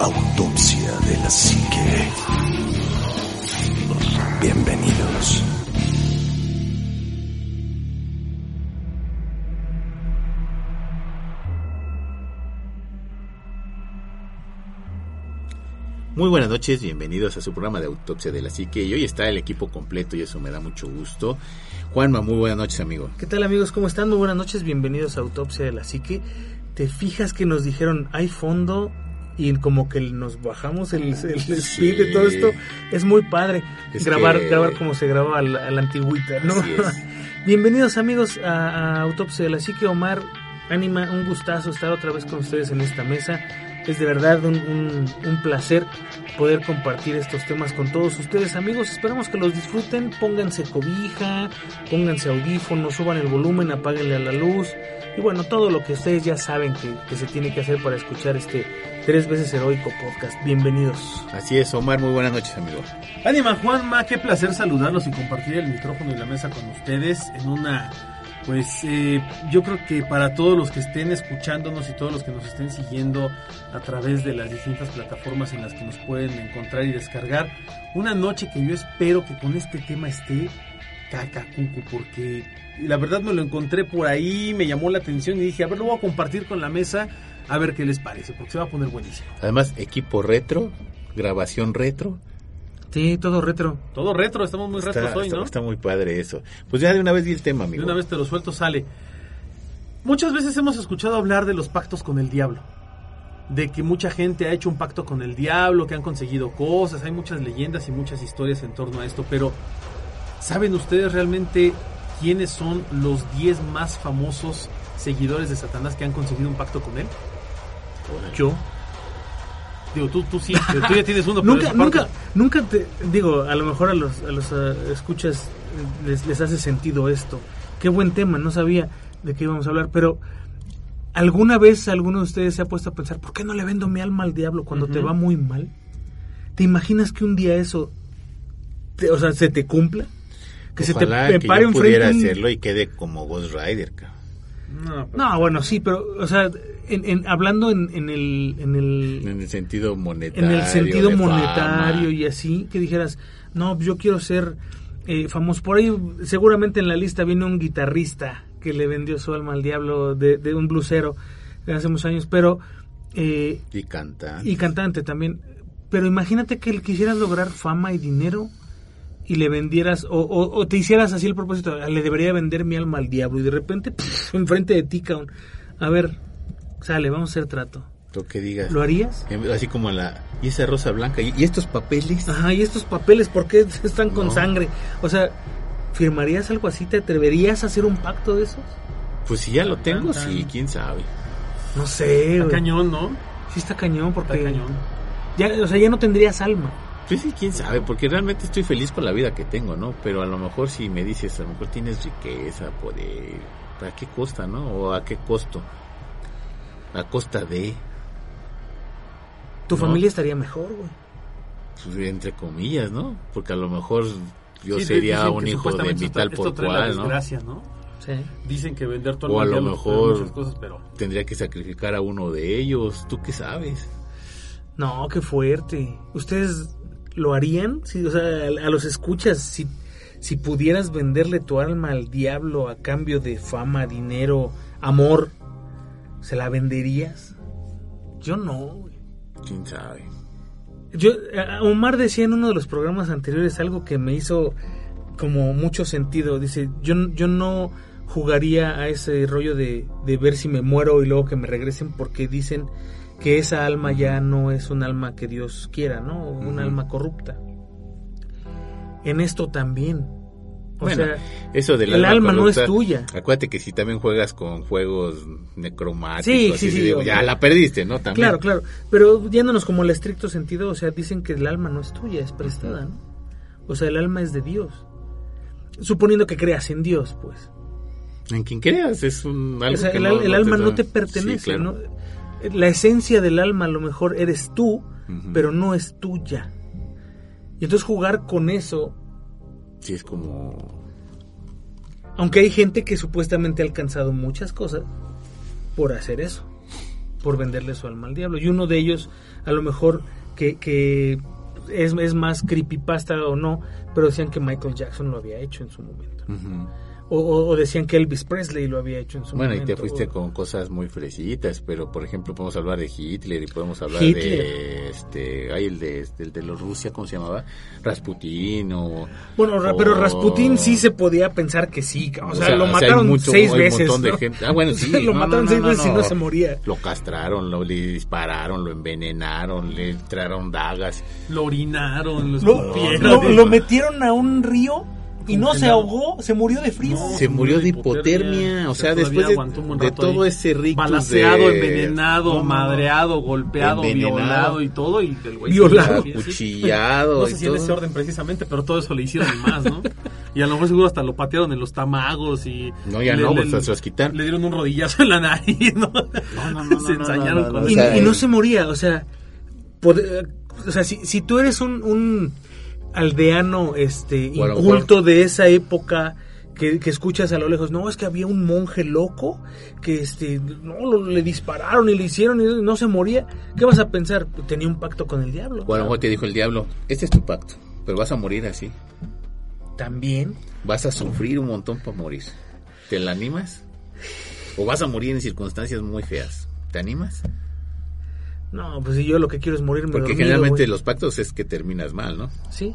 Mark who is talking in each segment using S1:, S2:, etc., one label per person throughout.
S1: Autopsia de la psique. Bienvenidos.
S2: Muy buenas noches, bienvenidos a su programa de Autopsia de la Psique. Y hoy está el equipo completo y eso me da mucho gusto. Juanma, muy buenas noches, amigo.
S3: ¿Qué tal, amigos? ¿Cómo están? Muy buenas noches, bienvenidos a Autopsia de la Psique. ¿Te fijas que nos dijeron hay fondo y como que nos bajamos el, el speed de todo esto? Es muy padre
S2: Es
S3: grabar,
S2: que-
S3: grabar como se grababa a la, a la antigüita, ¿no? Bienvenidos, amigos, a, a Autopsia de la Psique. Omar, Ánima, un gustazo estar otra vez con ustedes en esta mesa. Es de verdad un, un- un placer poder compartir estos temas con todos ustedes, amigos. Esperamos que los disfruten. Pónganse cobija, pónganse audífonos, suban el volumen, apáguenle a la luz. Y bueno, todo lo que ustedes ya saben que, que se tiene que hacer para escuchar este tres veces heroico podcast. Bienvenidos.
S2: Así es, Omar, muy buenas noches, amigo.
S4: Ánima Juanma, qué placer saludarlos y compartir el micrófono y la mesa con ustedes en una, pues eh, yo creo que para todos los que estén escuchándonos y todos los que nos estén siguiendo a través de las distintas plataformas en las que nos pueden encontrar y descargar, una noche que yo espero que con este tema esté cacacuco, porque la verdad me lo encontré por ahí, me llamó la atención y dije, a ver, lo voy a compartir con la mesa, a ver qué les parece, porque se va a poner buenísimo.
S2: Además, equipo retro, grabación retro.
S3: Sí, todo retro.
S4: Todo retro, estamos muy retros hoy,
S2: está-
S4: ¿no?
S2: está muy padre eso. Pues ya de una vez di el tema,
S4: De
S2: amigo.
S4: una vez te lo suelto, sale. Muchas veces hemos escuchado hablar de los pactos con el diablo. De que mucha gente ha hecho un pacto con el diablo, que han conseguido cosas. Hay muchas leyendas y muchas historias en torno a esto. Pero, ¿saben ustedes realmente quiénes son los 10 más famosos seguidores de Satanás que han conseguido un pacto con él?
S3: Yo.
S4: Digo, tú, tú sí, tú ya tienes uno.
S3: Nunca, nunca, nunca te digo, a lo mejor a los, a los eh, escuchas les, les hace sentido esto. Qué buen tema, no sabía de qué íbamos a hablar, pero ¿alguna vez alguno de ustedes se ha puesto a pensar, ¿por qué no le vendo mi alma al diablo cuando te va muy mal? ¿Te imaginas que un día eso, te- o sea, se te cumpla? Que
S2: Ojalá
S3: se te
S2: que
S3: pare
S2: yo
S3: enfrente
S2: pudiera
S3: un-
S2: hacerlo y quede como Ghost Rider, cabrón.
S4: No, pero-
S3: No, bueno, sí, pero, o sea, en, en- hablando en, en el, en el,
S2: En el sentido monetario.
S3: en el sentido monetario
S2: fama.
S3: y así, que dijeras, no, yo quiero ser eh, famoso. Por ahí seguramente en la lista viene un guitarrista que le vendió su alma al diablo de, de un blusero de hace muchos años, pero... eh,
S2: Y canta.
S3: y cantante también. Pero imagínate que quisieras lograr fama y dinero y le vendieras, o, o- o te hicieras así el propósito, le debería vender mi alma al diablo y de repente, pff, enfrente de ti, cabrón. A ver, sale, vamos a hacer trato.
S2: Lo que digas.
S3: ¿Lo harías?
S2: Así como la. Y esa rosa blanca. ¿Y, estos papeles?
S3: Ajá, y estos papeles, ¿por qué están con
S2: No.
S3: sangre? O sea, ¿firmarías algo así? ¿Te atreverías a hacer un pacto de esos?
S2: Pues si ya lo tengo,
S4: Tan, tan.
S2: sí, quién sabe.
S3: No sé,
S4: Está cañón, ¿no?
S3: Sí está cañón, porque...
S4: Está cañón.
S3: Ya, o sea, ya no tendrías alma.
S2: Pues sí, quién sabe, porque realmente estoy feliz con la vida que tengo, ¿no? Pero a lo mejor si me dices, a lo mejor tienes riqueza, poder, ¿a qué costa, no? O a qué costo. A costa de,
S3: Tu
S2: No.
S3: familia estaría mejor, güey.
S2: pues, entre comillas, ¿no? Porque a lo mejor yo
S4: Sí,
S2: sería un hijo de
S4: supuestamente
S2: mi
S4: esto-
S2: tal
S4: esto
S2: por cual, ¿no?
S4: desgracia, ¿no?
S3: Sí.
S4: Dicen que vender tu
S2: O a lo mejor-
S4: cosas, pero
S2: Tendría que sacrificar a uno de ellos, ¿tú qué sabes?
S3: No, qué fuerte. ¿Ustedes lo harían? Sí, o sea, a, a los escuchas, si, si pudieras venderle tu alma al diablo a cambio de fama, dinero, amor, ¿se la venderías? Yo no.
S2: ¿Quién sabe?
S3: Yo, a- Omar decía en uno de los programas anteriores algo que me hizo como mucho sentido. Dice, yo, yo no jugaría a ese rollo de, de ver si me muero y luego que me regresen porque dicen que esa alma ya no es un alma que Dios quiera, ¿no? Un alma corrupta. En esto también. O
S2: Bueno,
S3: sea,
S2: eso del
S3: el alma no
S2: corrupta,
S3: es tuya.
S2: Acuérdate que si también juegas con juegos necromáticos,
S3: Sí, sí, sí,
S2: digo, ya la perdiste, ¿no? También.
S3: Claro, claro. Pero yéndonos como al estricto sentido, o sea, dicen que el alma no es tuya, es prestada, ¿no? O sea, el alma es de Dios. Suponiendo que creas en Dios, pues.
S2: En quien creas, es un algo
S3: o sea,
S2: que
S3: el,
S2: no-
S3: el
S2: no
S3: alma
S2: da-
S3: no te pertenece,
S2: claro.
S3: ¿no? La esencia del alma a lo mejor eres tú, pero no es tuya. Y entonces jugar con eso,
S2: Sí, es como...
S3: aunque hay gente que supuestamente ha alcanzado muchas cosas por hacer eso, por venderle su alma al diablo. Y uno de ellos, a lo mejor que, que es, es más creepypasta o no, pero decían que Michael Jackson lo había hecho en su momento. O- o decían que Elvis Presley lo había hecho en su
S2: Bueno, y
S3: momento.
S2: te fuiste
S3: o-
S2: con cosas muy fresitas, pero por ejemplo podemos hablar de Hitler y podemos hablar
S3: Hitler.
S2: de este, ay, el de, el de los Rusia, ¿cómo se llamaba? Rasputín o
S3: Bueno,
S2: o-
S3: pero Rasputín sí se podía pensar que sí. O,
S2: o
S3: sea,
S2: sea,
S3: lo
S2: o sea,
S3: mataron
S2: mucho-
S3: seis
S2: un
S3: veces.
S2: Ah, bueno,
S3: O
S2: sí,
S3: sea, lo
S2: no,
S3: mataron
S2: no,
S3: seis
S2: no,
S3: veces y
S2: no.
S3: se moría.
S2: Lo castraron, lo le dispararon, lo envenenaron, le entraron dagas.
S4: Lo orinaron, lo
S3: Lo,
S4: escupieron.
S3: lo- lo metieron a un río y no se ahogó, se murió de frío.
S4: No,
S2: se murió de
S4: hipotermia,
S2: hipotermia, o sea, después de,
S4: aguantó un buen
S2: de todo ese rictus
S4: Balaseado,
S2: de-
S4: envenenado,
S2: No,
S4: madreado, golpeado,
S2: Envenenado.
S4: violado y todo. Y el güey
S3: Violado.
S2: Acuchillado
S4: No
S2: y
S4: sé si en
S2: todo.
S4: ese orden precisamente, pero todo eso le hicieron y más, ¿no? Y a lo mejor seguro hasta lo patearon en los tamagos y...
S2: No, ya no, pues, se los quitaron.
S4: Le dieron un rodillazo en la nariz, ¿no?
S2: No, no, no,
S4: se ensañaron
S2: no, no,
S4: con
S2: no,
S3: y,
S2: o sea,
S3: y no
S2: eh,
S3: se moría, o sea, pode- o sea, si, si tú eres un, un aldeano este
S2: O a lo
S3: inculto de esa época que, que escuchas a lo lejos, no, es que había un monje loco que este no lo- le dispararon y le hicieron y no se moría, ¿qué vas a pensar? Tenía un pacto con el diablo.
S2: O a lo mejor te dijo el diablo, este es tu pacto, pero vas a morir así.
S3: También
S2: Vas a sufrir un montón para morir. ¿Te la animas? ¿O vas a morir en circunstancias muy feas? ¿Te animas?
S3: No, pues si yo lo que quiero es morirme
S2: Porque
S3: dormido,
S2: generalmente los pactos es que terminas mal, ¿no?
S3: Sí.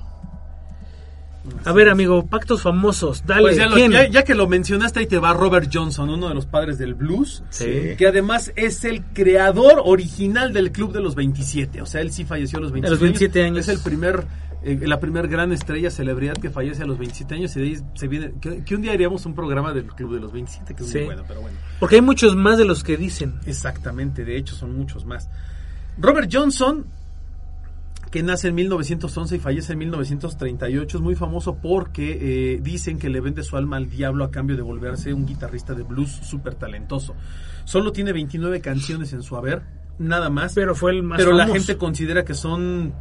S3: A ver, amigo, pactos famosos, dale.
S4: Pues ya, lo-
S3: ¿quién?
S4: ya- ya que lo mencionaste, ahí te va Robert Johnson, uno de los padres del blues.
S2: Sí.
S4: Que además es el creador original del Club de los 27. O sea, él sí falleció a los 27,
S3: los 27 años.
S4: Es el primer, eh, la primer gran estrella, celebridad que fallece a los 27 años. Y de ahí se viene. Que, que un día haríamos un programa del Club de los 27, que es
S3: Sí.
S4: muy bueno, pero bueno.
S3: Porque hay muchos más de los que dicen.
S4: Exactamente, de hecho son muchos más. Robert Johnson, que nace en 1911 y fallece en 1938, es muy famoso porque eh, dicen que le vende su alma al diablo a cambio de volverse un guitarrista de blues súper talentoso. Solo tiene 29 canciones en su haber, nada más.
S3: Pero fue el más
S4: Pero la gente considera que son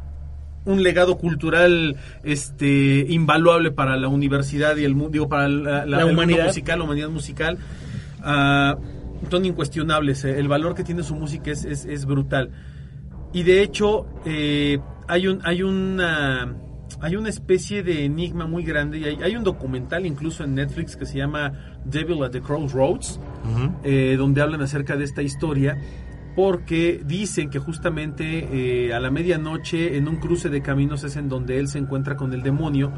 S4: un legado cultural este invaluable para la universidad y el mundo digo para la,
S3: humanidad.
S4: musical la humanidad musical Ah, son incuestionables eh, el valor que tiene su música es, es, es brutal y de hecho eh, hay un hay una hay una especie de enigma muy grande y hay, hay un documental incluso en Netflix que se llama Devil at the Crossroads eh, donde hablan acerca de esta historia porque dicen que justamente eh, a la medianoche en un cruce de caminos es en donde él se encuentra con el demonio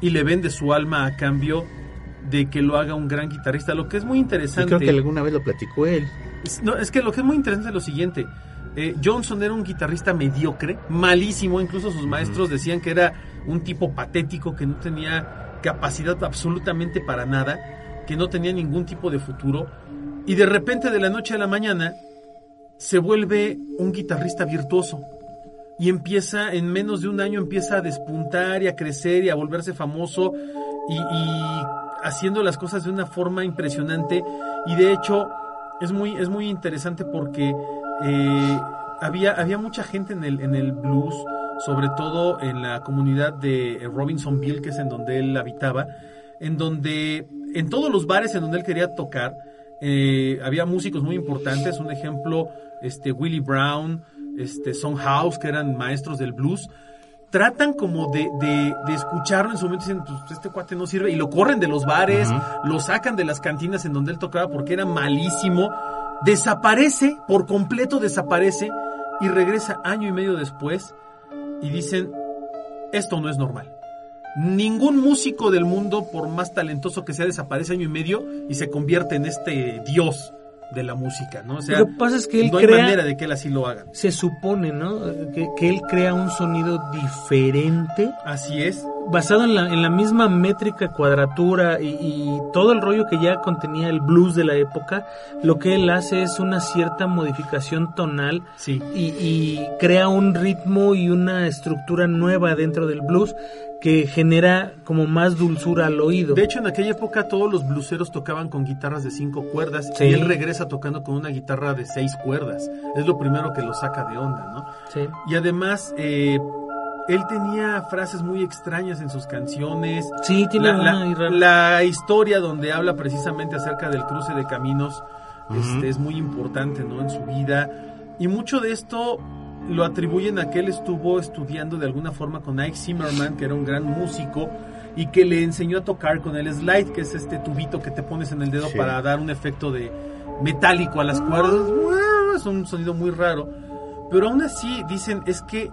S4: y le vende su alma a cambio de que lo haga un gran guitarrista, lo que es muy interesante.
S2: creo que alguna vez lo platicó él.
S4: Es- No, es que lo que es muy interesante es lo siguiente. Eh, Johnson era un guitarrista mediocre, malísimo. Incluso sus maestros decían que era un tipo patético, que no tenía capacidad absolutamente para nada, que no tenía ningún tipo de futuro. Y de repente, de la noche a la mañana, se vuelve un guitarrista virtuoso. Y empieza, en menos de un año, empieza a despuntar y a crecer y a volverse famoso y, y haciendo las cosas de una forma impresionante. Y de hecho, es muy, es muy interesante porque eh, había, había mucha gente en el, en el blues, sobre todo en la comunidad de eh, Robinsonville, que es en donde él habitaba, en donde en todos los bares en donde él quería tocar, eh, había músicos muy importantes, un ejemplo, este Willie Brown, este Son House, que eran maestros del blues, tratan como de, de, de escucharlo en su momento, dicen, pues este cuate no sirve, y lo corren de los bares, lo sacan de las cantinas en donde él tocaba porque era malísimo, desaparece, por completo desaparece, y regresa año y medio después, y dicen, esto no es normal. Ningún músico del mundo, por más talentoso que sea, desaparece año y medio y se convierte en este dios de la música, ¿no? O sea,
S3: Lo que pasa es que él
S4: no hay
S3: crea-
S4: manera de que él así lo haga.
S3: Se supone, ¿no? Que, que él crea un sonido diferente.
S4: Así es.
S3: basado en la, en la misma métrica, cuadratura y, y todo el rollo que ya contenía el blues de la época, lo que él hace es una cierta modificación tonal
S4: Sí.
S3: y, y crea un ritmo y una estructura nueva dentro del blues que genera como más dulzura al oído.
S4: De hecho, en aquella época todos los bluseros tocaban con guitarras de cinco cuerdas
S3: Sí.
S4: y él regresa tocando con una guitarra de seis cuerdas. Es lo primero que lo saca de onda, ¿no?
S3: Sí.
S4: Y además, eh, él tenía frases muy extrañas en sus canciones.
S3: Sí, tiene
S4: la, la historia donde habla precisamente acerca del cruce de caminos este, es muy importante ¿no? en su vida. Y mucho de esto lo atribuyen a que él estuvo estudiando de alguna forma con Ike Zimmerman, que era un gran músico, y que le enseñó a tocar con el slide, que es este tubito que te pones en el dedo
S2: Sí.
S4: para dar un efecto de metálico a las cuerdas. Es un sonido muy raro. Pero aún así dicen, es que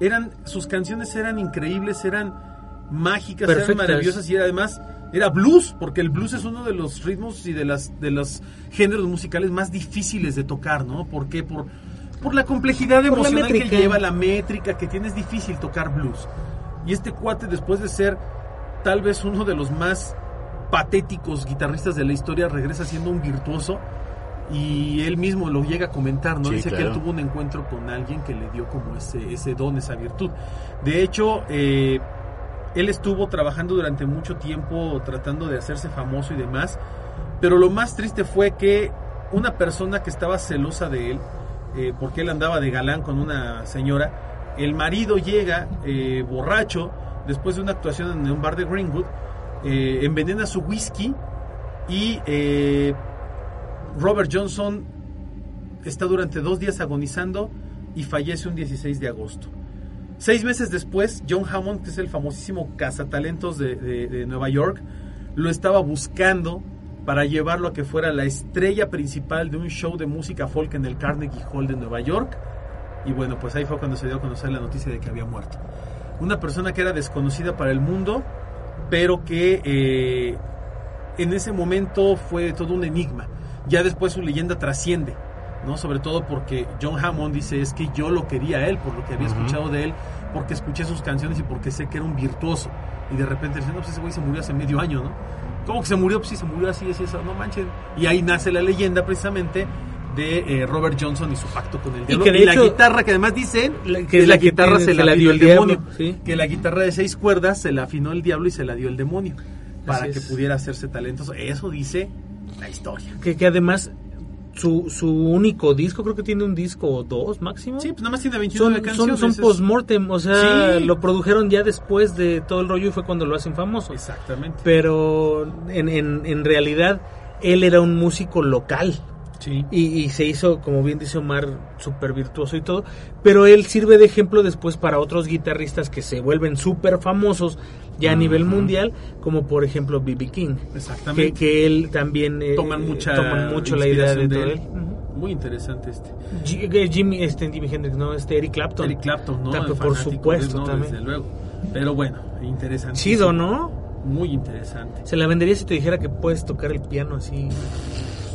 S4: eran sus canciones eran increíbles, eran mágicas, eran maravillosas y además era blues, porque el blues es uno de los ritmos y de las de los géneros musicales más difíciles de tocar, ¿no? ¿Por qué? Por por la complejidad
S3: Por la
S4: emocional que
S3: métrica.
S4: lleva la métrica que tiene es difícil tocar blues. Y este cuate después de ser tal vez uno de los más patéticos guitarristas de la historia regresa siendo un virtuoso y él mismo lo llega a comentar, ¿no?
S2: Sí,
S4: Dice que él tuvo un encuentro con alguien que le dio como ese, ese don, esa virtud. De hecho, eh, él estuvo trabajando durante mucho tiempo tratando de hacerse famoso y demás, pero lo más triste fue que una persona que estaba celosa de él, eh, porque él andaba de galán con una señora, el marido llega eh, borracho después de una actuación en un bar de Greenwood, eh, envenena su whisky y Robert Johnson está durante dos días agonizando y fallece un 16 de agosto. Seis meses después, John Hammond, que es el famosísimo cazatalentos de Nueva York, lo estaba buscando para llevarlo a que fuera la estrella principal de un show de música folk en el Carnegie Hall de Nueva York. Y bueno, pues ahí fue cuando se dio a conocer la noticia de que había muerto. Una persona que era desconocida para el mundo, pero que eh, en ese momento fue todo un enigma. Ya después su leyenda trasciende, ¿no? Sobre todo porque John Hammond dice es que yo lo quería a él, por lo que había escuchado de él, porque escuché sus canciones y porque sé que era un virtuoso. Y de repente dicen, no, pues ese güey se murió hace medio año, ¿no? ¿Cómo que se murió? Pues sí, se murió así, así, eso, no manchen. Y ahí nace la leyenda precisamente de eh, Robert Johnson y su pacto con el diablo.
S3: que de
S4: la
S3: hecho-
S4: guitarra que además dicen
S3: que
S4: que,
S3: es
S4: la guitarra se, la, dio el demonio.
S3: sí.
S4: Que la guitarra de seis cuerdas se la afinó el diablo y se la dio el demonio. Para
S3: Así
S4: que
S3: es.
S4: pudiera hacerse talentoso. Eso dice la historia.
S3: Que, que además su, su único disco, creo que tiene un disco o dos máximo.
S4: Sí, pues nada más tiene 29
S3: son,
S4: canciones.
S3: son post-mortem, o sea,
S4: Sí.
S3: lo produjeron ya después de todo el rollo y fue cuando lo hacen famoso.
S4: Exactamente.
S3: Pero en, en, en realidad él era un músico local
S4: Sí.
S3: y, y se hizo, como bien dice Omar, súper virtuoso y todo. Pero él sirve de ejemplo después para otros guitarristas que se vuelven súper famosos ya a nivel mundial, como por ejemplo B.B. King.
S4: Exactamente.
S3: que él también eh,
S4: toman mucha,
S3: toman mucho la idea de todo
S4: él. Muy interesante este.
S3: G- que Jimmy, este Jimi Hendrix, no, este Eric Clapton.
S4: Eric Clapton, ¿no? El
S3: por supuesto,
S4: no,
S3: también.
S4: Desde luego. Pero bueno, interesante.
S3: Chido, ¿no?
S4: Muy interesante.
S3: Se la vendería si te dijera que puedes tocar el piano así.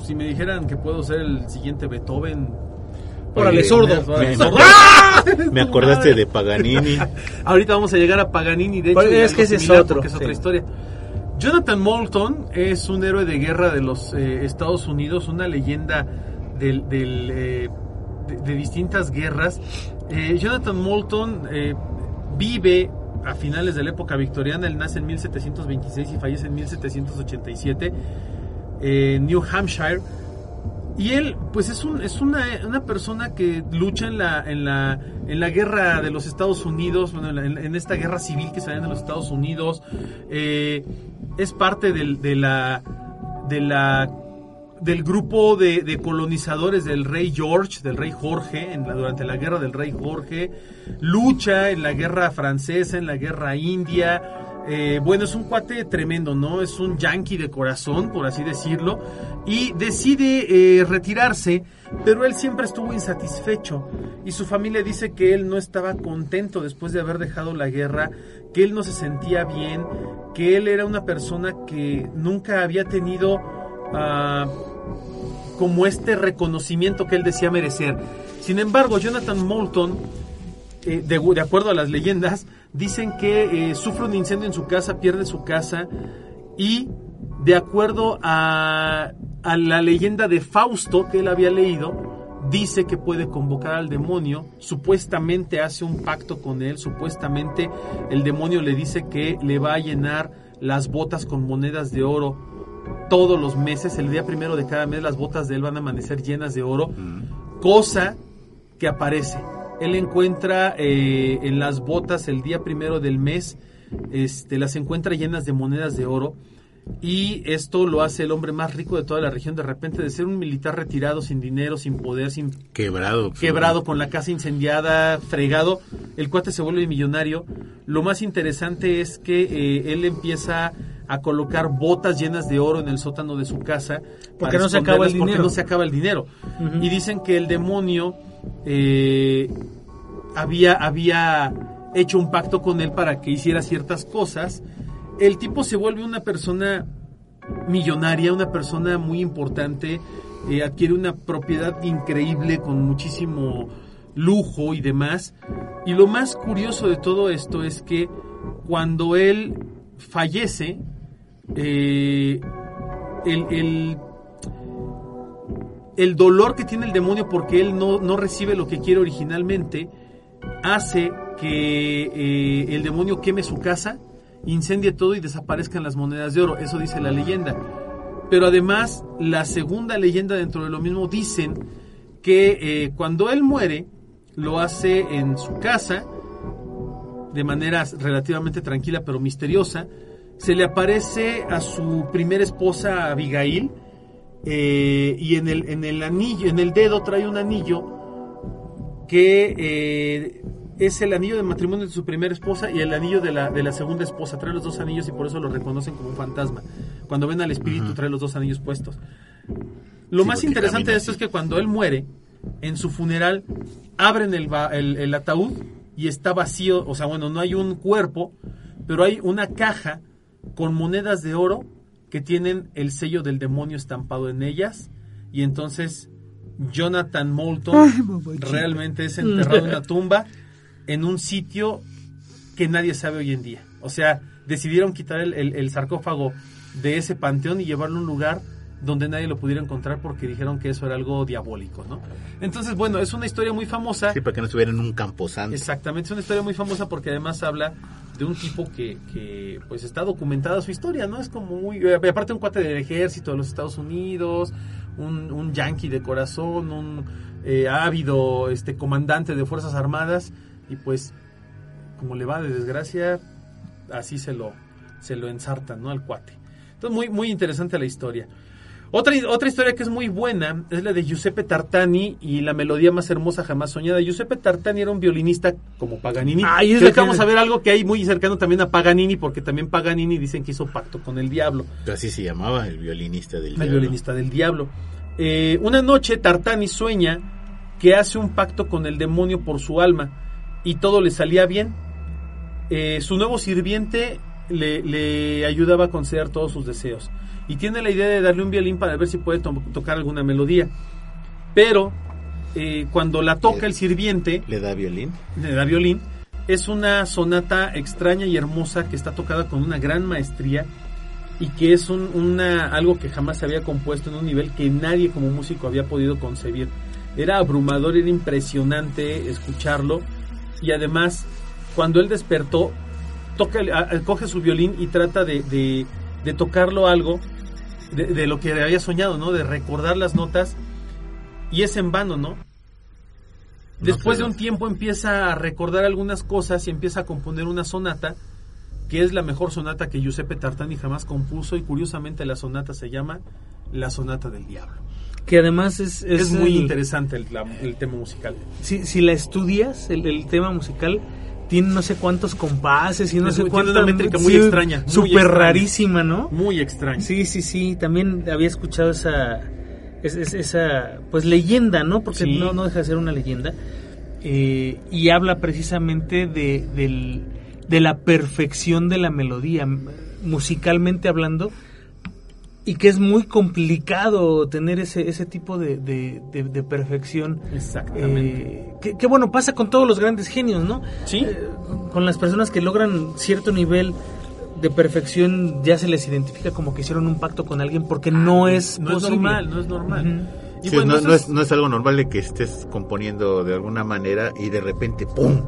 S4: Si me dijeran que puedo ser el siguiente Beethoven.
S3: Órale, sordo.
S2: me-
S4: Sordo.
S2: Me acordaste de Paganini.
S4: Ahorita vamos a llegar a Paganini, de hecho,
S3: Pero es que ese es otro,
S4: es otra
S3: sí.
S4: historia. Jonathan Moulton es un héroe de guerra de los eh, Estados Unidos, una leyenda del, del, eh, de, de distintas guerras. Eh, Jonathan Moulton eh, vive a finales de la época victoriana, él nace en 1726 y fallece en 1787 en New Hampshire. Y él, pues es, un, es una, una persona que lucha en la, en, la, en la guerra de los Estados Unidos, bueno, en, en esta guerra civil que se da en los Estados Unidos. Eh, es parte del, de la, de la, del grupo de, de colonizadores del rey George, del rey Jorge, en la- durante la guerra del rey Jorge. Lucha en la guerra francesa, en la guerra india. Eh, bueno, es un cuate tremendo, ¿no? Es un yankee de corazón, por así decirlo, y decide eh, retirarse, pero él siempre estuvo insatisfecho y su familia dice que él no estaba contento después de haber dejado la guerra, que él no se sentía bien, que él era una persona que nunca había tenido ah, como este reconocimiento que él decía merecer. Sin embargo, Jonathan Moulton eh, de, de acuerdo a las leyendas, dicen que eh, sufre un incendio en su casa, pierde su casa y de acuerdo a, a la leyenda de Fausto que él había leído, dice que puede convocar al demonio, supuestamente hace un pacto con él, supuestamente el demonio le dice que le va a llenar las botas con monedas de oro todos los meses, el día primero de cada mes las botas de él van a amanecer llenas de oro, cosa que aparece. Él encuentra eh, en las botas el día primero del mes, este, las encuentra llenas de monedas de oro y esto lo hace el hombre más rico de toda la región de repente de ser un militar retirado sin dinero sin poder sin
S2: Quebrado.
S4: quebrado con la casa incendiada fregado el cuate se vuelve millonario lo más interesante es que eh, él empieza a colocar botas llenas de oro en el sótano de su casa
S3: Porque
S4: para
S3: no se acaba el
S4: porque
S3: dinero.
S4: no se acaba el dinero y dicen que el demonio eh, había había hecho un pacto con él para que hiciera ciertas cosas el tipo se vuelve una persona millonaria, una persona muy importante, eh, adquiere una propiedad increíble con muchísimo lujo y demás. Y lo más curioso de todo esto es que cuando él fallece, eh, el, el- el dolor que tiene el demonio porque él no, no recibe lo que quiere originalmente, hace que eh, el demonio queme su casa, incendie todo y desaparezcan las monedas de oro. Eso dice la leyenda. Pero además, la segunda leyenda dentro de lo mismo dicen que eh, cuando él muere, lo hace en su casa, de manera relativamente tranquila pero misteriosa. Se le aparece a su primera esposa Abigail eh, y en el, en el anillo, en el dedo trae un anillo que eh, es el anillo de matrimonio de su primera esposa y el anillo de la, de la segunda esposa. Trae los dos anillos y por eso lo reconocen como un fantasma. Cuando ven al espíritu trae los dos anillos puestos. Lo
S2: Sí,
S4: más interesante de esto
S2: así.
S4: es que cuando él muere, en su funeral, abren el, el, el ataúd y está vacío, o sea, bueno, no hay un cuerpo, pero hay una caja con monedas de oro que tienen el sello del demonio estampado en ellas y entonces Jonathan Moulton realmente es enterrado en una tumba en un sitio que nadie sabe hoy en día. O sea, decidieron quitar el, el- el sarcófago de ese panteón y llevarlo a un lugar donde nadie lo pudiera encontrar porque dijeron que eso era algo diabólico, ¿no? Entonces, bueno, es una historia muy famosa.
S2: Sí, para que no estuviera en un camposanto.
S4: Exactamente, es una historia muy famosa porque además habla de un tipo que, que, pues está documentada su historia, ¿no? Es como muy, eh, aparte un cuate del ejército de los Estados Unidos, un, un yankee de corazón, un eh, ávido este comandante de fuerzas armadas y pues como le va de desgracia, así se lo, se lo ensartan, ¿no? Al cuate. Entonces muy, muy interesante la historia. Otra, otra historia que es muy buena es la de Giuseppe Tartani y la melodía más hermosa jamás soñada. Giuseppe Tartani era un violinista como Paganini.
S3: Ay, es
S4: que vamos a ver algo que hay muy cercano también a Paganini, porque también Paganini dicen que hizo pacto con el diablo,
S2: Así se llamaba el violinista del
S4: el
S2: diablo.
S4: violinista del diablo. Eh, una noche Tartani sueña que hace un pacto con el demonio por su alma y todo le salía bien. Eh, su nuevo sirviente le, le ayudaba a conceder todos sus deseos y tiene la idea de darle un violín para ver si puede to- tocar alguna melodía. Pero eh, cuando la toca el sirviente,
S2: ¿Le da violín?
S4: de la violín es una sonata extraña y hermosa que está tocada con una gran maestría y que es un- una, algo que jamás se había compuesto en un nivel que nadie como músico había podido concebir. Era abrumador, era impresionante escucharlo y además cuando él despertó toca, el- a- a- coge su violín y trata de, de- de tocarlo algo de, de lo que había soñado, ¿no? De recordar las notas y es en vano, ¿no? Después de un tiempo empieza a recordar algunas cosas y empieza a componer una sonata que es la mejor sonata que Giuseppe Tartani jamás compuso y curiosamente la sonata se llama La Sonata del Diablo.
S3: Que además es...
S4: Es, muy
S3: el-
S4: interesante el, la- el tema musical.
S3: Si, si la estudias, el, el tema musical tiene no sé cuántos compases y no
S4: Es
S3: sé
S4: muy- tiene
S3: cuánta
S4: una métrica muy extraña,
S3: Súper
S4: extraña.
S3: rarísima, ¿no?
S4: Muy extraño.
S3: Sí, sí, sí. También había escuchado esa, es- es- esa pues leyenda, ¿no? Porque
S4: Sí.
S3: no, no deja de ser una leyenda. Eh, y habla precisamente de, del- de la perfección de la melodía, musicalmente hablando, y que es muy complicado tener ese, ese tipo de, de- de- de perfección.
S4: Exactamente.
S3: Eh, que, que, bueno, pasa con todos los grandes genios, ¿no?
S4: Sí.
S3: Eh, con las personas que logran cierto nivel de perfección ya se les identifica como que hicieron un pacto con alguien porque no es
S4: no es normal, no es normal.
S3: Ujú.
S4: Y
S2: Sí,
S4: bueno,
S2: no, no
S4: es-
S2: es, no es algo normal de que estés componiendo de alguna manera y de repente ¡pum!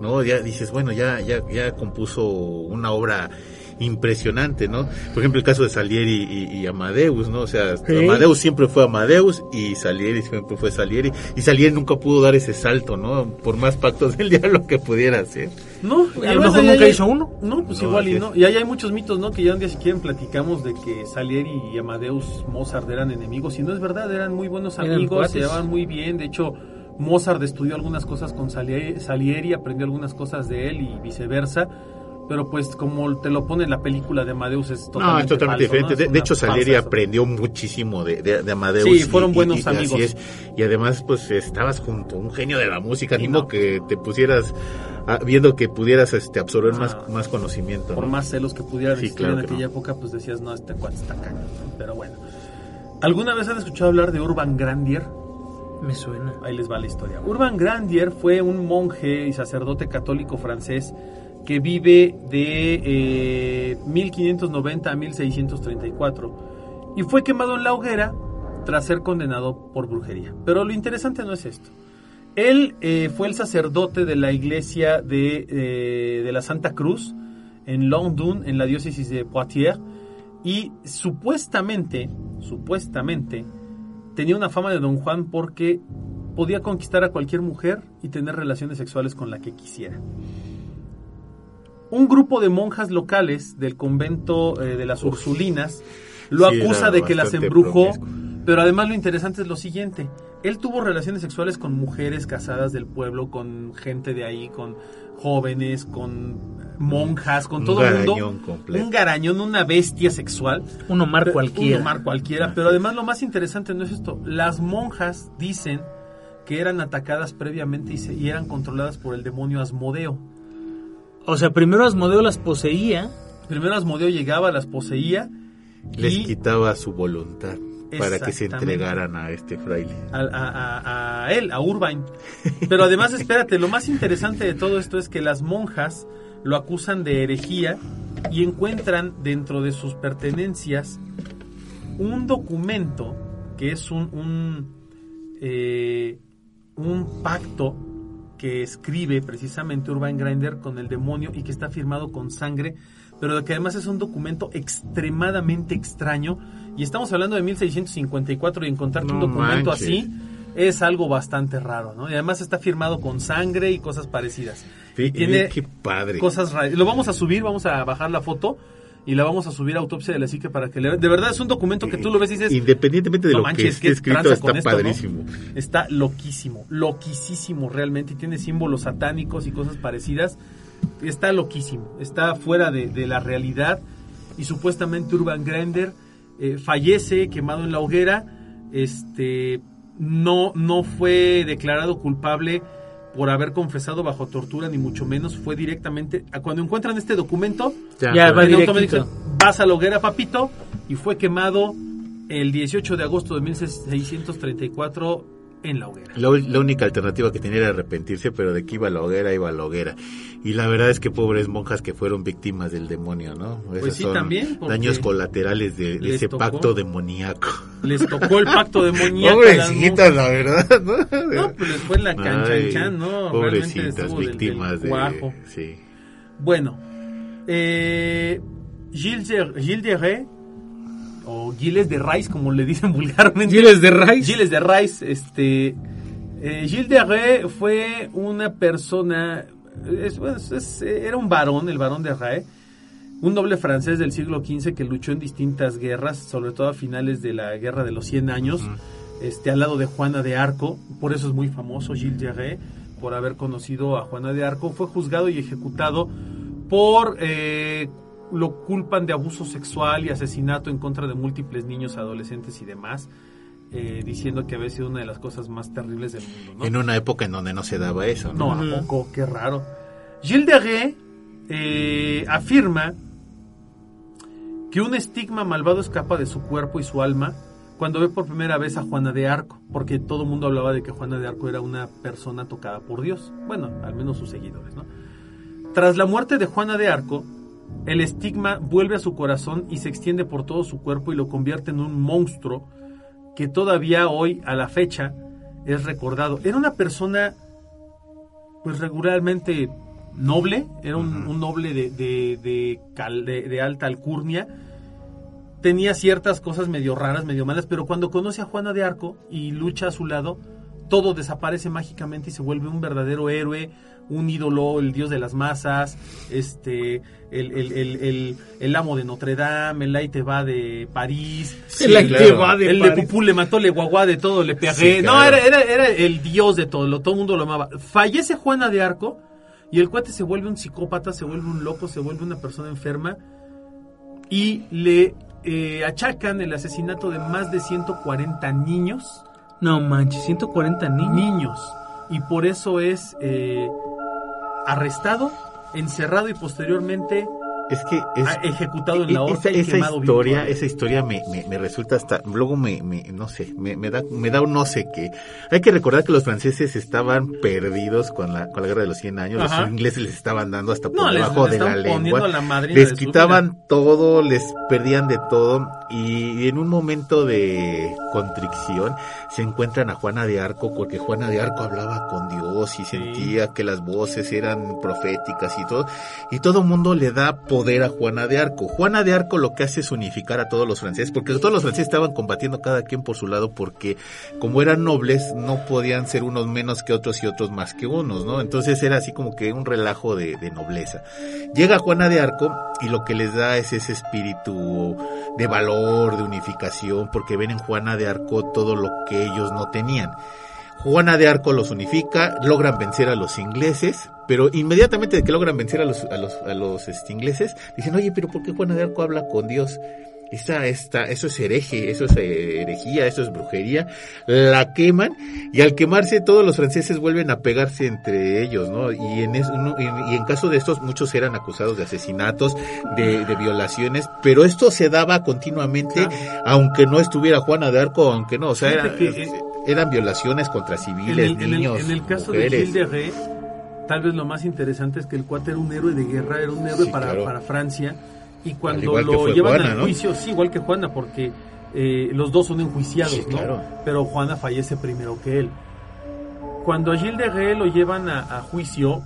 S2: ¿No? Ya dices, bueno, ya, ya, ya compuso una obra impresionante, ¿no? Por ejemplo, el caso de Salieri y, y Amadeus, ¿no? O sea,
S3: Sí.
S2: Amadeus siempre fue Amadeus y Salieri siempre fue Salieri y Salieri nunca pudo dar ese salto, ¿no? Por más pactos del diablo que pudiera hacer.
S4: No,
S3: Y a lo mejor nunca
S4: hay-
S3: hizo uno.
S4: No, pues
S2: No,
S4: igual y no. Y ahí hay muchos mitos, ¿no? Que ya un día si quieren platicamos de que Salieri y Amadeus Mozart eran enemigos. Y no es verdad, eran muy buenos amigos, se llevaban muy bien. De hecho, Mozart estudió algunas cosas con Salieri, Salieri, aprendió algunas cosas de él y viceversa. Pero pues como te lo pone en la película de Amadeus es totalmente
S2: No, es totalmente
S4: falso, ¿no?
S2: diferente.
S4: Es
S2: De, hecho, Salieri aprendió muchísimo de, de, de Amadeus.
S4: Sí, fueron buenos
S2: así
S4: amigos.
S2: es. Y además, pues, estabas junto a un genio de la música,
S4: Y
S2: mismo
S4: no.
S2: que te pusieras, ah, viendo que pudieras este, absorber
S4: Ah.
S2: más, más conocimiento.
S4: por
S2: ¿no?
S4: más celos que pudieran
S2: Sí, claro
S4: en
S2: que
S4: aquella época, pues decías, no, este cuate está cagado. ¿no? Pero bueno. ¿Alguna vez han escuchado hablar de Urban Grandier?
S3: Me suena.
S4: Ahí les va la historia. Urban Grandier fue un monje y sacerdote católico francés que vive de eh, 1590 a 1634 y fue quemado en la hoguera tras ser condenado por brujería. Pero lo interesante no es esto. Él eh, fue el sacerdote de la iglesia de, eh, la Santa Cruz en London, en la diócesis de Poitiers, y supuestamente, supuestamente, tenía una fama de Don Juan porque podía conquistar a cualquier mujer y tener relaciones sexuales con la que quisiera. Un grupo de monjas locales del convento eh, de las Ursulinas lo
S2: Sí,
S4: acusa de que las embrujó,
S2: promiscuo.
S4: pero además lo interesante es lo siguiente. Él tuvo relaciones sexuales con mujeres casadas del pueblo, con gente de ahí, con jóvenes, con monjas, con
S2: Un
S4: todo el mundo.
S2: garañón completo.
S4: Un garañón, una bestia sexual.
S3: Un Omar cualquiera.
S4: Un Omar cualquiera. Pero además lo más interesante no es esto. Las monjas dicen que eran atacadas previamente y, se- y eran controladas por el demonio Asmodeo.
S3: O sea, primero Asmodeo las poseía.
S4: Primero Asmodeo llegaba, las poseía
S2: Les
S4: y
S2: quitaba su voluntad para que se entregaran a este fraile.
S4: a, a- a- a él, a Urbain. Pero además, espérate, lo más interesante de todo esto es que las monjas lo acusan de herejía y encuentran dentro de sus pertenencias un documento que es un, un, eh, un pacto que escribe precisamente Urban Grinder con el demonio y que está firmado con sangre, pero que además es un documento extremadamente extraño. Y estamos hablando de 1654 y encontrarte un documento
S2: manches.
S4: así es algo bastante raro, ¿no? Y además está firmado con sangre y cosas parecidas.
S2: Sí,
S4: Y tiene
S2: qué padre.
S4: cosas raras. Lo vamos a subir, vamos a bajar la foto y la vamos a subir a Autopsia de la Psique para que le De verdad es un documento que tú lo ves y dices,
S2: Independientemente de
S4: no
S2: lo que esté escrito, está padrísimo.
S4: Está loquísimo, loquísimo realmente. Y tiene símbolos satánicos y cosas parecidas. Está loquísimo, está fuera de, de la realidad. Y supuestamente Urban Grender eh, fallece quemado en la hoguera. Este no, no fue declarado culpable por haber confesado bajo tortura, ni mucho menos. Fue directamente. a Cuando encuentran este documento,
S3: Ya,
S2: pero-
S3: va directito.
S4: vas a la hoguera, papito, y fue quemado el 18 de agosto de 1634 en la hoguera.
S2: La, la única alternativa que tenía era arrepentirse, pero de que iba a la hoguera, iba a la hoguera. Y la verdad es que pobres monjas que fueron víctimas del demonio, ¿no? Esos
S4: Pues sí,
S2: son
S4: también,
S2: Daños colaterales de, ese
S4: tocó.
S2: pacto demoníaco.
S4: Les tocó el pacto demoníaco.
S2: Pobrecitas, la verdad, ¿no?
S4: No, pues les fue en la cancha
S2: Ay,
S4: en chan, ¿no?
S2: Pobrecitas,
S4: estuvo del- del
S2: víctimas de... Sí.
S4: Bueno, eh, Gilles, de, Gilles de Rey, o Gilles de Rice, como le dicen vulgarmente.
S3: Giles de Rice.
S4: Gilles de Rice, este. eh, Gilles de Rey fue una persona. es- es- es- era un varón, el varón de Rey. Un noble francés del siglo XV que luchó en distintas guerras, sobre todo a finales de la Guerra de los 100 años, este, al lado de Juana de Arco. Por eso es muy famoso Gilles de Rey, por haber conocido a Juana de Arco. Fue juzgado y ejecutado por. eh, lo culpan de abuso sexual y asesinato en contra de múltiples niños, adolescentes y demás, eh, diciendo que había sido una de las cosas más terribles del mundo. ¿no?
S2: En una época en donde no se daba eso, ¿no?
S4: No, ¿a poco? Qué raro. Gilles de Rey eh, afirma que un estigma malvado escapa de su cuerpo y su alma cuando ve por primera vez a Juana de Arco, porque todo el mundo hablaba de que Juana de Arco era una persona tocada por Dios. Bueno, al menos sus seguidores, ¿no? Tras la muerte de Juana de Arco, el estigma vuelve a su corazón y se extiende por todo su cuerpo y lo convierte en un monstruo que todavía hoy, a la fecha, es recordado. Era una persona, pues regularmente noble, era un, un noble de, de, de, cal- de- de alta alcurnia. Tenía ciertas cosas medio raras, medio malas, pero cuando conoce a Juana de Arco y lucha a su lado, todo desaparece mágicamente y se vuelve un verdadero héroe, un ídolo, el dios de las masas, este, el, el, el, el, el amo de Notre Dame, el Aite va de París,
S3: El Aite
S4: claro.
S3: va de
S4: el de
S3: París.
S4: Pupú le mató, le guaguá de todo, le pegué.
S2: Sí,
S4: No, era, era, era el dios de todo, lo, todo el mundo lo amaba. Fallece Juana de Arco y el cuate se vuelve un psicópata, se vuelve un loco, se vuelve una persona enferma y le eh, achacan el asesinato de más de 140 niños.
S3: No manches, 140 niños.
S4: Niños. Y por eso es eh, arrestado, encerrado y posteriormente
S2: Es que es,
S4: ejecutado en la horca
S2: esa,
S4: y
S2: esa historia, esa historia me, me, me resulta hasta, luego me, me no sé, me, da, me da un no sé qué. Hay que recordar que los franceses estaban perdidos con la, con la guerra de los 100 años,
S4: Ajá.
S2: los ingleses les estaban dando hasta por
S4: No,
S2: debajo
S4: les
S2: de la lengua.
S4: la
S2: les quitaban todo, les perdían de todo y en un momento de contrición se encuentran a Juana de Arco porque Juana de Arco hablaba con Dios y sentía que las voces eran proféticas y todo y todo mundo le da poder a Juana de Arco. Juana de Arco lo que hace es unificar a todos los franceses porque todos los franceses estaban combatiendo cada quien por su lado porque como eran nobles no podían ser unos menos que otros y otros más que unos, ¿no? Entonces era así como que un relajo de, de nobleza. Llega Juana de Arco y lo que les da es ese espíritu de valor, de unificación, porque ven en Juana de Arco todo lo que ellos no tenían. Juana de Arco los unifica, logran vencer a los ingleses, pero inmediatamente de que logran vencer a los, a los, a los este, ingleses, dicen, oye, pero ¿por qué Juana de Arco habla con Dios? Esta, esta, eso es hereje, eso es herejía, eso es brujería. La queman y al quemarse todos los franceses vuelven a pegarse entre ellos, ¿no? Y en, eso, no- y, y en caso de estos muchos eran acusados de asesinatos, de, de violaciones, pero esto se daba continuamente, aunque no estuviera Juana de Arco, aunque no, o sea, era-
S4: Fíjate que, eh,
S2: eran violaciones contra
S4: En
S2: civiles,
S4: en el-
S2: niños,
S4: en el caso
S2: mujeres.
S4: de Gilles de Rais, tal vez lo más interesante es que el cuate era un héroe de guerra, era un héroe
S2: Sí,
S4: para,
S2: claro.
S4: para Francia. Y cuando lo llevan
S2: Juana,
S4: al
S2: ¿no?
S4: juicio, sí, igual que Juana, porque eh, los dos son enjuiciados,
S2: Sí,
S4: ¿no?
S2: claro.
S4: Pero Juana fallece primero que él. Cuando a Gilles de Rais lo llevan a, a juicio,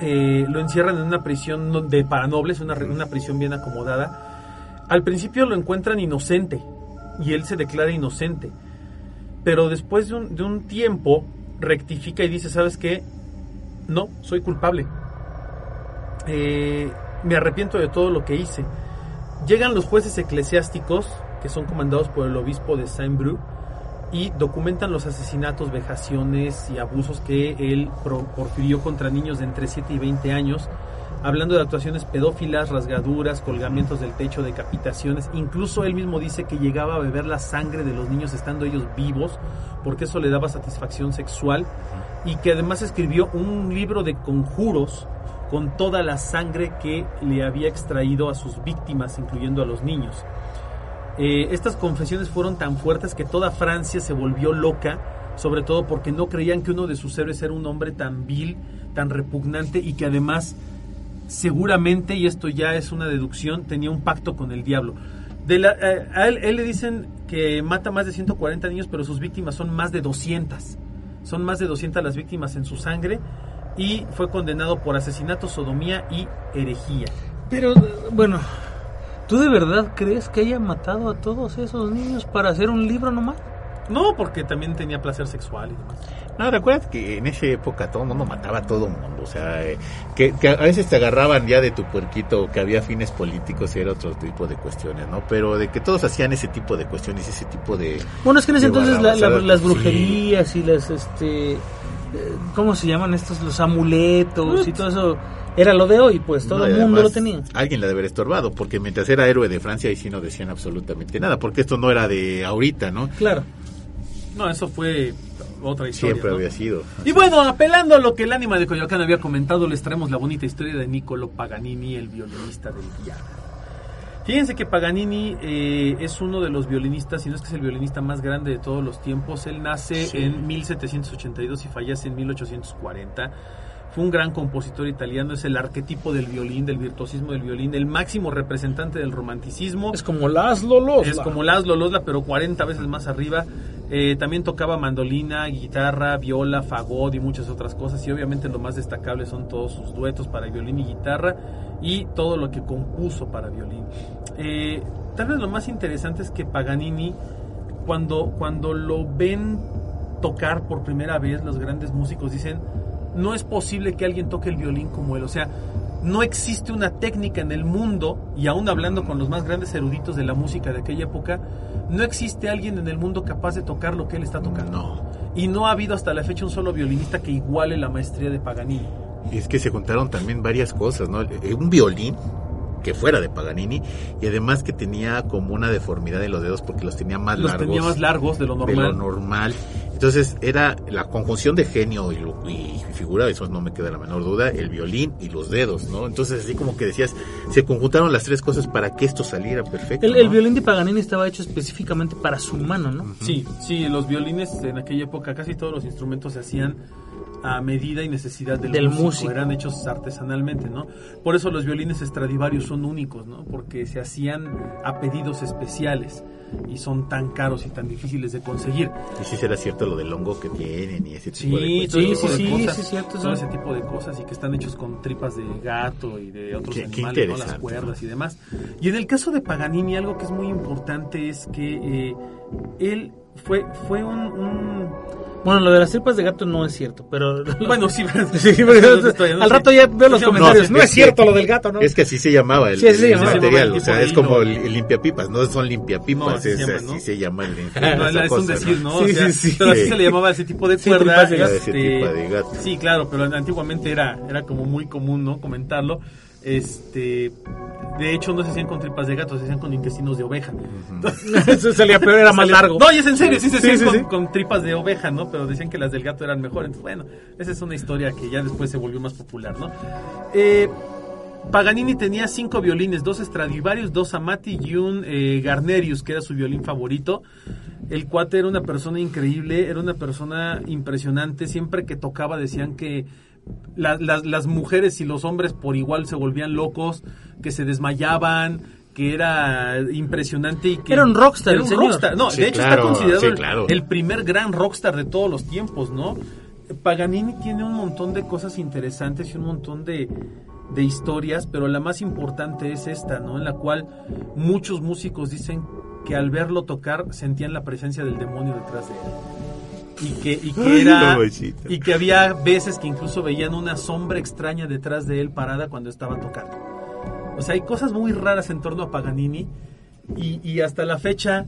S4: eh, lo encierran en una prisión de para nobles, una, una prisión bien acomodada. Al principio lo encuentran inocente y él se declara inocente. Pero después de un, de un tiempo rectifica y dice, ¿sabes qué? No, soy culpable. Eh, me arrepiento de todo lo que hice. Llegan los jueces eclesiásticos, que son comandados por el obispo de Saint-Bru, y documentan los asesinatos, vejaciones y abusos que él porfirió contra niños de entre 7 y 20 años, hablando de actuaciones pedófilas, rasgaduras, colgamientos del techo, decapitaciones. Incluso él mismo dice que llegaba a beber la sangre de los niños estando ellos vivos, porque eso le daba satisfacción sexual, y que además escribió un libro de conjuros con toda la sangre que le había extraído a sus víctimas, incluyendo a los niños. Eh, estas confesiones fueron tan fuertes que toda Francia se volvió loca, sobre todo porque no creían que uno de sus héroes era un hombre tan vil, tan repugnante y que además seguramente, y esto ya es una deducción, tenía un pacto con el diablo. Eh, a él, él le dicen que mata más de 140 niños, pero sus víctimas son más de 200. Son más de 200 las víctimas en su sangre y fue condenado por asesinato, sodomía y herejía.
S3: Pero, bueno, ¿tú de verdad crees que haya matado a todos esos niños para hacer un libro nomás?
S4: No, porque también tenía placer sexual y demás.
S2: No, recuerda que en esa época todo el mundo mataba a todo el mundo, o sea, eh, que, que a veces te agarraban ya de tu puerquito, que había fines políticos y era otro tipo de cuestiones, ¿no? Pero de que todos hacían ese tipo de cuestiones, ese tipo de...
S3: Bueno, es que en ese entonces la- las
S2: sí.
S3: brujerías y las, este, ¿cómo se llaman estos? Los amuletos y todo eso era lo de hoy, pues todo
S2: No,
S3: el mundo lo tenía.
S2: Alguien le debe haber estorbado, porque mientras era héroe de Francia, ahí sí no decían absolutamente nada, porque esto no era de ahorita, ¿no?
S3: Claro.
S4: No, eso fue otra historia.
S2: Siempre
S4: ¿no?
S2: había sido.
S4: Y bueno, apelando a lo que el ánima de Coyoacán había comentado, les traemos la bonita historia de Niccolo Paganini, el violinista del diablo. Fíjense que Paganini eh, es uno de los violinistas, si no es que es el violinista más grande de todos los tiempos. Él nace
S2: Sí.
S4: en 1782 y fallece en 1840. Fue un gran compositor italiano, es el arquetipo del violín, del virtuosismo del violín, el máximo representante del romanticismo.
S3: Es como Laszlo Losla.
S4: Es como Laszlo Losla, pero 40 veces más arriba. Eh, también tocaba mandolina, guitarra, viola, fagot y muchas otras cosas. Y obviamente lo más destacable son todos sus duetos para violín y guitarra y todo lo que compuso para violín. Eh, tal vez lo más interesante es que Paganini, cuando, cuando lo ven tocar por primera vez, los grandes músicos dicen, no es posible que alguien toque el violín como él. O sea, no existe una técnica en el mundo, y aún hablando con los más grandes eruditos de la música de aquella época, no existe alguien en el mundo capaz de tocar lo que él está tocando.
S2: No.
S4: Y no ha habido hasta la fecha un solo violinista que iguale la maestría de Paganini.
S2: Y es que se juntaron también varias cosas, ¿no? Eh, Un violín que fuera de Paganini y además que tenía como una deformidad en los dedos porque los tenía más
S4: Los
S2: largos
S4: tenía más largos de lo
S2: de
S4: normal.
S2: lo normal. Entonces era la conjunción de genio y, lo- y figura, eso no me queda la menor duda, el violín y los dedos, ¿no? Entonces así como que decías, se conjuntaron las tres cosas para que esto saliera perfecto.
S3: El, violín de Paganini estaba hecho específicamente para su mano, ¿no?
S4: Sí, sí, los violines en aquella época, casi todos los instrumentos se hacían a medida y necesidad del,
S3: Del
S4: músico,
S3: músico.
S4: eran hechos artesanalmente, ¿no? Por eso los violines Stradivarius son únicos, ¿no? Porque se hacían a pedidos especiales y son tan caros y tan difíciles de conseguir.
S2: Y sí será cierto lo del hongo que tienen y ese tipo de
S4: Sí, todo
S3: Sí,
S4: ese tipo
S3: sí,
S4: de
S3: sí,
S4: cosas,
S3: sí, cierto,
S4: todo ese tipo de cosas y que están hechos con tripas de gato y de otros
S2: Qué- qué
S4: animales, ¿no? las cuerdas y demás. Y en el caso de Paganini algo que es muy importante es que eh, él fue fue un, un-
S3: Bueno, lo de las tripas de gato no es cierto, pero...
S4: bueno sí, no estoy- no
S3: al
S4: sé.
S3: rato ya veo los comentarios. No,
S2: es
S3: es cierto
S2: que-
S3: lo del gato, ¿no?
S2: Es que así se llamaba el,
S3: Sí,
S2: material, o sea, es como el, limpiapipas, no son limpiapipas,
S4: No, así
S2: es,
S4: se llama,
S2: así se llama el
S4: No,
S2: esa
S4: es un decir, ¿no? O
S3: Sí,
S4: sea,
S3: sí, sí.
S4: Pero así
S2: Sí.
S4: se le llamaba a ese tipo de cuerda.
S3: de.
S2: Ese
S4: este,
S2: tipo de gato.
S4: Sí, claro, pero antiguamente era, era como muy común, ¿no? Comentarlo. Este, de hecho, no se hacían con tripas de gato, se hacían con intestinos de oveja.
S3: Eso salía peor, era más largo.
S4: No, y es en serio, sí se
S3: Sí,
S4: hacían
S3: sí,
S4: con,
S3: sí.
S4: con tripas de oveja, ¿no? Pero decían que las del gato eran mejor. Entonces, bueno, esa es una historia que ya después se volvió más popular, ¿no? Eh, Paganini tenía cinco violines, dos Stradivarius, dos Amati y un eh, Garnerius, que era su violín favorito. El cuate era una persona increíble, era una persona impresionante. Siempre que tocaba decían que la- las- las mujeres y los hombres por igual se volvían locos, que se desmayaban, que era impresionante y que
S3: Era un rockstar,
S4: Era
S3: el
S4: un
S3: señor.
S4: rockstar. No,
S2: Sí,
S4: de hecho
S2: claro,
S4: está considerado
S2: sí,
S4: el- el primer gran rockstar de todos los tiempos, ¿no? Paganini tiene un montón de cosas interesantes y un montón de, de historias, pero la más importante es esta, ¿no? En la cual muchos músicos dicen que al verlo tocar sentían la presencia del demonio detrás de él. Y que, y que era y que había veces que incluso veían una sombra extraña detrás de él parada cuando estaba tocando. O sea, hay cosas muy raras en torno a Paganini y, y hasta la fecha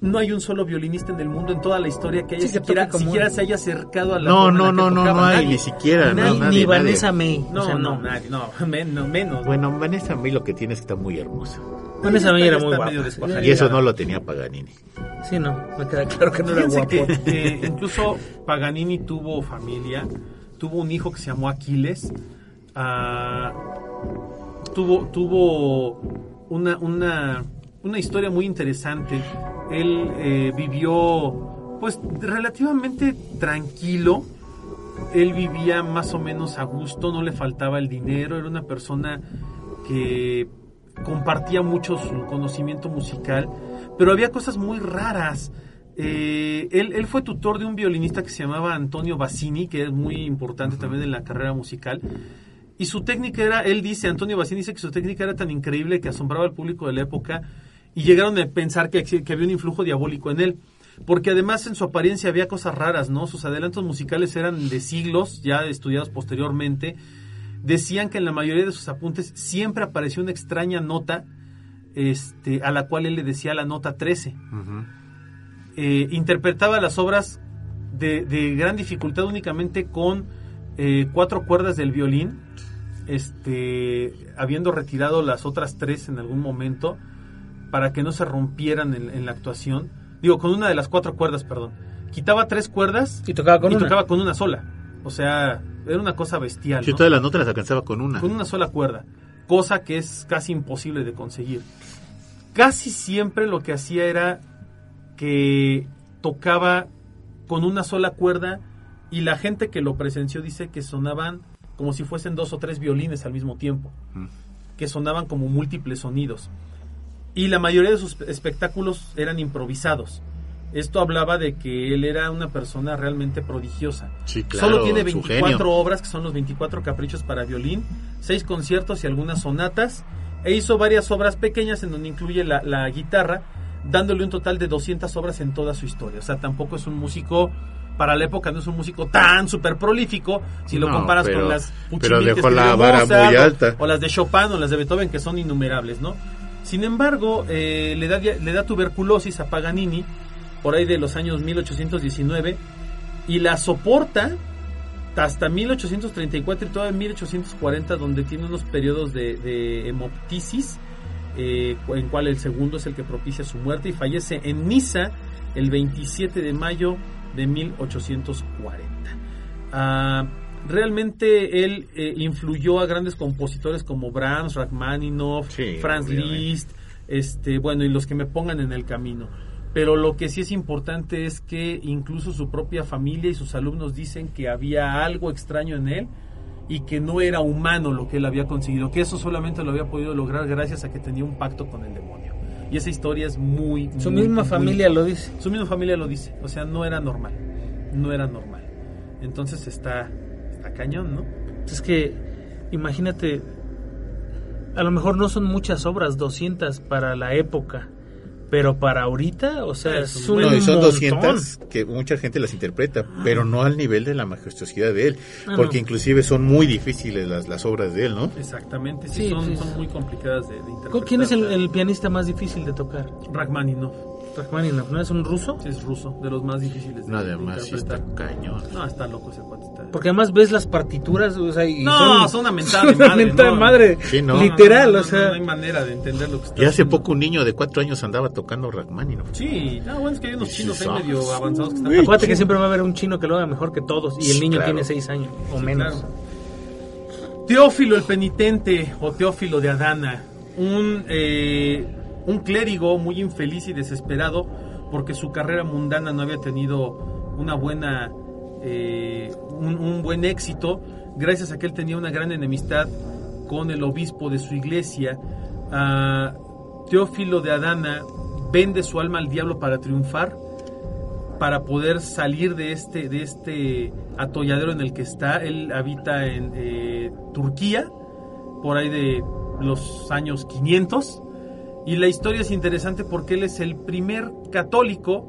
S4: no hay un solo violinista en el mundo en toda la historia que haya
S3: Sí, que
S4: siquiera,
S3: como
S4: siquiera se haya acercado a la
S2: No,
S4: forma en
S2: no,
S4: la que
S2: no, no, no hay,
S4: Nadie.
S2: ni siquiera,
S4: Nadie,
S2: no,
S3: ni,
S2: nadie,
S3: ni
S2: nadie.
S3: Vanessa May.
S4: No,
S3: o sea,
S4: no,
S3: no.
S4: nadie, no, men- no, menos.
S2: Bueno, Vanessa mí lo que tiene es que está muy hermosa.
S3: May
S4: Está-
S3: era muy guapa.
S4: descuajada.
S2: Y eso no lo tenía Paganini.
S3: Sí, no, me queda claro que no era guapo.
S4: que, que incluso Paganini tuvo familia, tuvo un hijo que se llamó Aquiles, ah, tuvo, tuvo una, una, una historia muy interesante. Él eh, vivió pues relativamente tranquilo, él vivía más o menos a gusto, no le faltaba el dinero, era una persona que compartía mucho su conocimiento musical, pero había cosas muy raras. Eh, él, él fue tutor de un violinista que se llamaba Antonio Bassini, que es muy importante también en la carrera musical. Y su técnica era, él dice, Antonio Bassini dice que su técnica era tan increíble que asombraba al público de la época y llegaron a pensar que había un influjo diabólico en él. Porque además en su apariencia había cosas raras, ¿no? Sus adelantos musicales eran de siglos, ya estudiados posteriormente. Decían que en la mayoría de sus apuntes siempre apareció una extraña nota este, a la cual él le decía la nota 13 eh, interpretaba las obras de, de gran dificultad únicamente con eh, cuatro cuerdas del violín, este, habiendo retirado las otras tres en algún momento para que no se rompieran en, en la actuación. Digo, con una de las cuatro cuerdas, perdón. Quitaba tres cuerdas
S3: Y tocaba con
S4: y
S3: una.
S4: tocaba con una sola. O sea, era una cosa bestial.
S2: Yo
S4: ¿no?
S2: todas las notas las alcanzaba con una.
S4: Con una sola cuerda. Cosa que es casi imposible de conseguir. casi siempre lo que hacía era que tocaba con una sola cuerda y la gente que lo presenció dice que sonaban como si fuesen dos o tres violines al mismo tiempo,
S2: Mm.
S4: que sonaban como múltiples sonidos. Y la mayoría de sus espectáculos eran improvisados. Esto hablaba de que él era una persona realmente prodigiosa.
S2: Sí, claro,
S4: Solo tiene
S2: su
S4: 24
S2: genio.
S4: obras, que son los 24 caprichos para violín, 6 conciertos y algunas sonatas, e hizo varias obras pequeñas en donde incluye la, la guitarra, dándole un total de 200 obras en toda su historia. O sea, tampoco es un músico, para la época no es un músico tan súper prolífico, si lo
S2: No,
S4: comparas
S2: pero-
S4: con las
S2: pero dejó la vara
S4: Mozart,
S2: muy alta.
S4: O las de Chopin o las de Beethoven, que son innumerables, ¿no? Sin embargo, eh, le, da, dia- le da tuberculosis a Paganini por ahí de los años 1819 y la soporta hasta 1834 y todavía 1840 donde tiene unos periodos de, de hemoptisis eh, en cual el segundo es el que propicia su muerte y fallece en Niza el 27 de mayo de 1840. Ah, realmente él eh, influyó a grandes compositores como Brahms, Rachmaninoff,
S2: Sí,
S4: Franz
S2: obviamente.
S4: Liszt, este, bueno, y los que me pongan en el camino. Pero lo que sí es importante es que incluso su propia familia y sus alumnos dicen que había algo extraño en él y que no era humano lo que él había conseguido, que eso solamente lo había podido lograr gracias a que tenía un pacto con el demonio. Y esa historia es muy...
S3: Su
S4: muy,
S3: misma
S4: muy-
S3: familia lo dice.
S4: Su misma familia lo dice, o sea, no era normal, no era normal. Entonces está, está cañón, ¿no?
S3: Es que, imagínate, a lo mejor no son muchas obras, 200 para la época, pero para ahorita, o sea,
S4: Ah,
S3: es un
S4: un-
S2: No, y son
S3: montón.
S2: 200 que mucha gente las interpreta, pero no al nivel de la majestuosidad de él,
S3: Ah,
S2: porque
S3: no.
S2: inclusive son muy difíciles las, las obras de él, ¿no?
S4: Exactamente, sí,
S3: Sí,
S4: son,
S3: sí.
S4: son muy complicadas de, de interpretar.
S3: ¿Quién es el, el pianista más difícil de tocar?
S4: Rachmaninoff,
S3: Rachmaninoff, ¿no es un ruso?
S4: sí, es ruso, de los más difíciles de,
S2: No,
S4: de
S2: además sí está cañón.
S4: No, está loco ese cuate. Está...
S3: Porque además ves las partituras, o sea, y
S4: No,
S3: son,
S4: son una mentada
S3: son
S4: de
S3: una
S4: madre,
S3: mentada de
S4: no.
S3: madre,
S2: Sí, no.
S3: literal,
S4: No, no, no,
S3: o sea,
S4: No hay manera de entender lo que está
S2: Y hace
S4: haciendo.
S2: poco un niño de cuatro años andaba tocando Rachmaninoff.
S4: Sí, no, bueno, es que hay unos chinos ahí
S2: sí.
S4: medio avanzados que están...
S3: Acuérdate que siempre va a haber un chino que lo haga mejor que todos y el niño
S2: claro.
S3: tiene 6 años o menos.
S4: Claro. Teófilo el penitente o Teófilo de Adana, un, eh, un clérigo muy infeliz y desesperado porque su carrera mundana no había tenido una buena, eh, un, buen éxito, gracias a que él tenía una gran enemistad con el obispo de su iglesia. Ah, Teófilo de Adana vende su alma al diablo para triunfar para poder salir de este, de este atolladero en el que está. Él habita en eh, Turquía, por ahí de los años 500. Y la historia es interesante porque él es el primer católico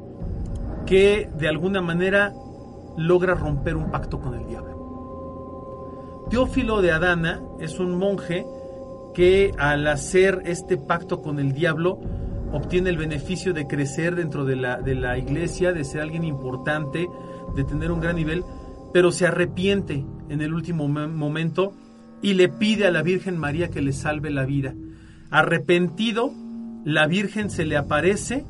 S4: que de alguna manera logra romper un pacto con el diablo. Teófilo de Adana es un monje que al hacer este pacto con el diablo obtiene el beneficio de crecer dentro de la, de la iglesia, de ser alguien importante, de tener un gran nivel, pero se arrepiente en el último mo- momento y le pide a la Virgen María que le salve la vida. Arrepentido, la Virgen se le aparece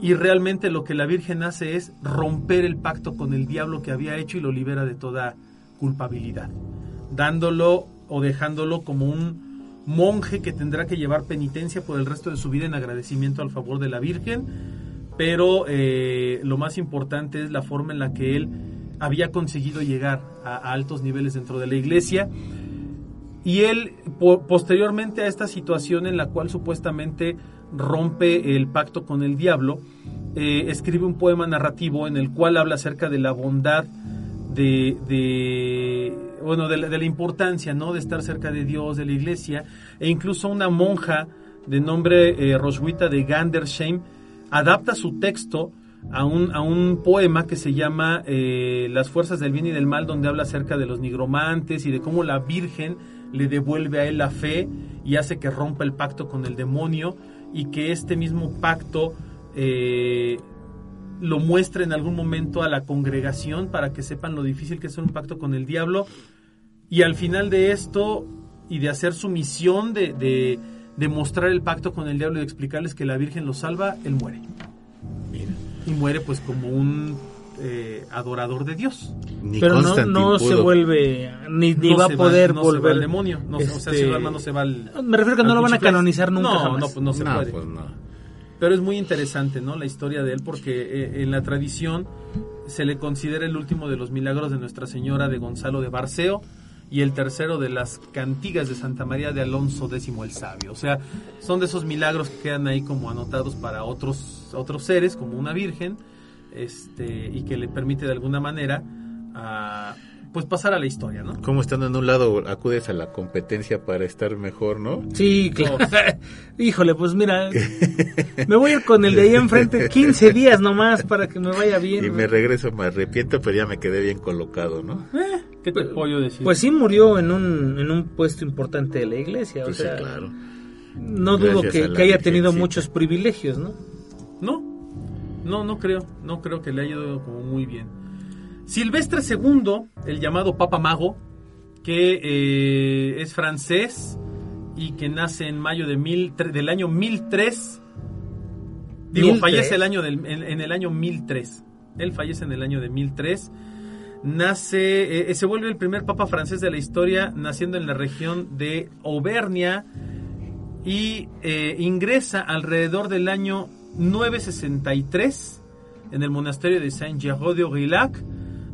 S4: y realmente lo que la Virgen hace es romper el pacto con el diablo que había hecho y lo libera de toda culpabilidad, dándolo o dejándolo como un monje que tendrá que llevar penitencia por el resto de su vida en agradecimiento al favor de la Virgen, pero eh, lo más importante es la forma en la que él había conseguido llegar a, a altos niveles dentro de la iglesia. Y él, po- posteriormente a esta situación en la cual supuestamente rompe el pacto con el diablo, eh, escribe un poema narrativo en el cual habla acerca de la bondad de, de bueno, de la, de la importancia, ¿no? De estar cerca de Dios, de la iglesia, e incluso una monja de nombre eh, Roswitha de Gandersheim adapta su texto a un, a un poema que se llama eh, Las fuerzas del bien y del mal, donde habla acerca de los nigromantes y de cómo la Virgen le devuelve a él la fe y hace que rompa el pacto con el demonio y que este mismo pacto eh, lo muestre en algún momento a la congregación para que sepan lo difícil que es un pacto con el diablo. Y al final de esto y de hacer su misión de, de, de mostrar el pacto con el diablo y de explicarles que la Virgen lo salva, él muere.
S2: Mira.
S4: Y muere pues como un eh, adorador de Dios.
S2: Ni
S3: Pero no, se vuelve, ni, ni
S4: No
S3: va a poder
S4: no se va
S3: volver.
S4: al demonio. No, O sea,
S3: este,
S4: si alma no se va al.
S3: Me refiero a que no lo van a canonizar nunca
S4: No,
S3: jamás.
S4: no, pues no se
S2: No,
S4: puede.
S2: pues no.
S4: Pero es muy interesante, ¿no? La historia de él, porque eh, en la tradición se le considera el último de los milagros de Nuestra Señora de Gonzalo de Barceo y el tercero de las cantigas de Santa María de Alonso X el Sabio. O sea, son de esos milagros que quedan ahí como anotados para otros, otros seres, como una virgen, este, y que le permite de alguna manera ah, pues pasar a la historia, ¿no?
S2: Como estando en un lado acudes a la competencia para estar mejor, ¿no?
S3: Sí, claro. Híjole, pues mira, me voy a ir con el de ahí enfrente 15 días nomás para que me vaya bien.
S2: Y me regreso, me arrepiento, pero ya me quedé bien colocado, ¿no?
S4: Eh, ¿Qué te puedo yo decir?
S3: Pues sí murió en un, en un puesto importante de la iglesia,
S2: Pues
S3: o sea,
S2: sí, claro.
S3: no dudo
S2: Gracias
S3: que,
S2: a
S3: que haya tenido muchos privilegios, ¿no?
S4: No, no, no creo, no creo que le haya ido como muy bien. Silvestre II, el llamado Papa Mago, que eh, es francés y que nace en mayo de mil, del año 1003. Digo,
S3: 1003.
S4: fallece el año del, en, en el año 1003. Él fallece en el año de 1003. Nace, eh, se vuelve el primer papa francés de la historia, naciendo en la región de Auvernia y eh, ingresa alrededor del año 963 en el monasterio de Saint-Germain de Aurillac,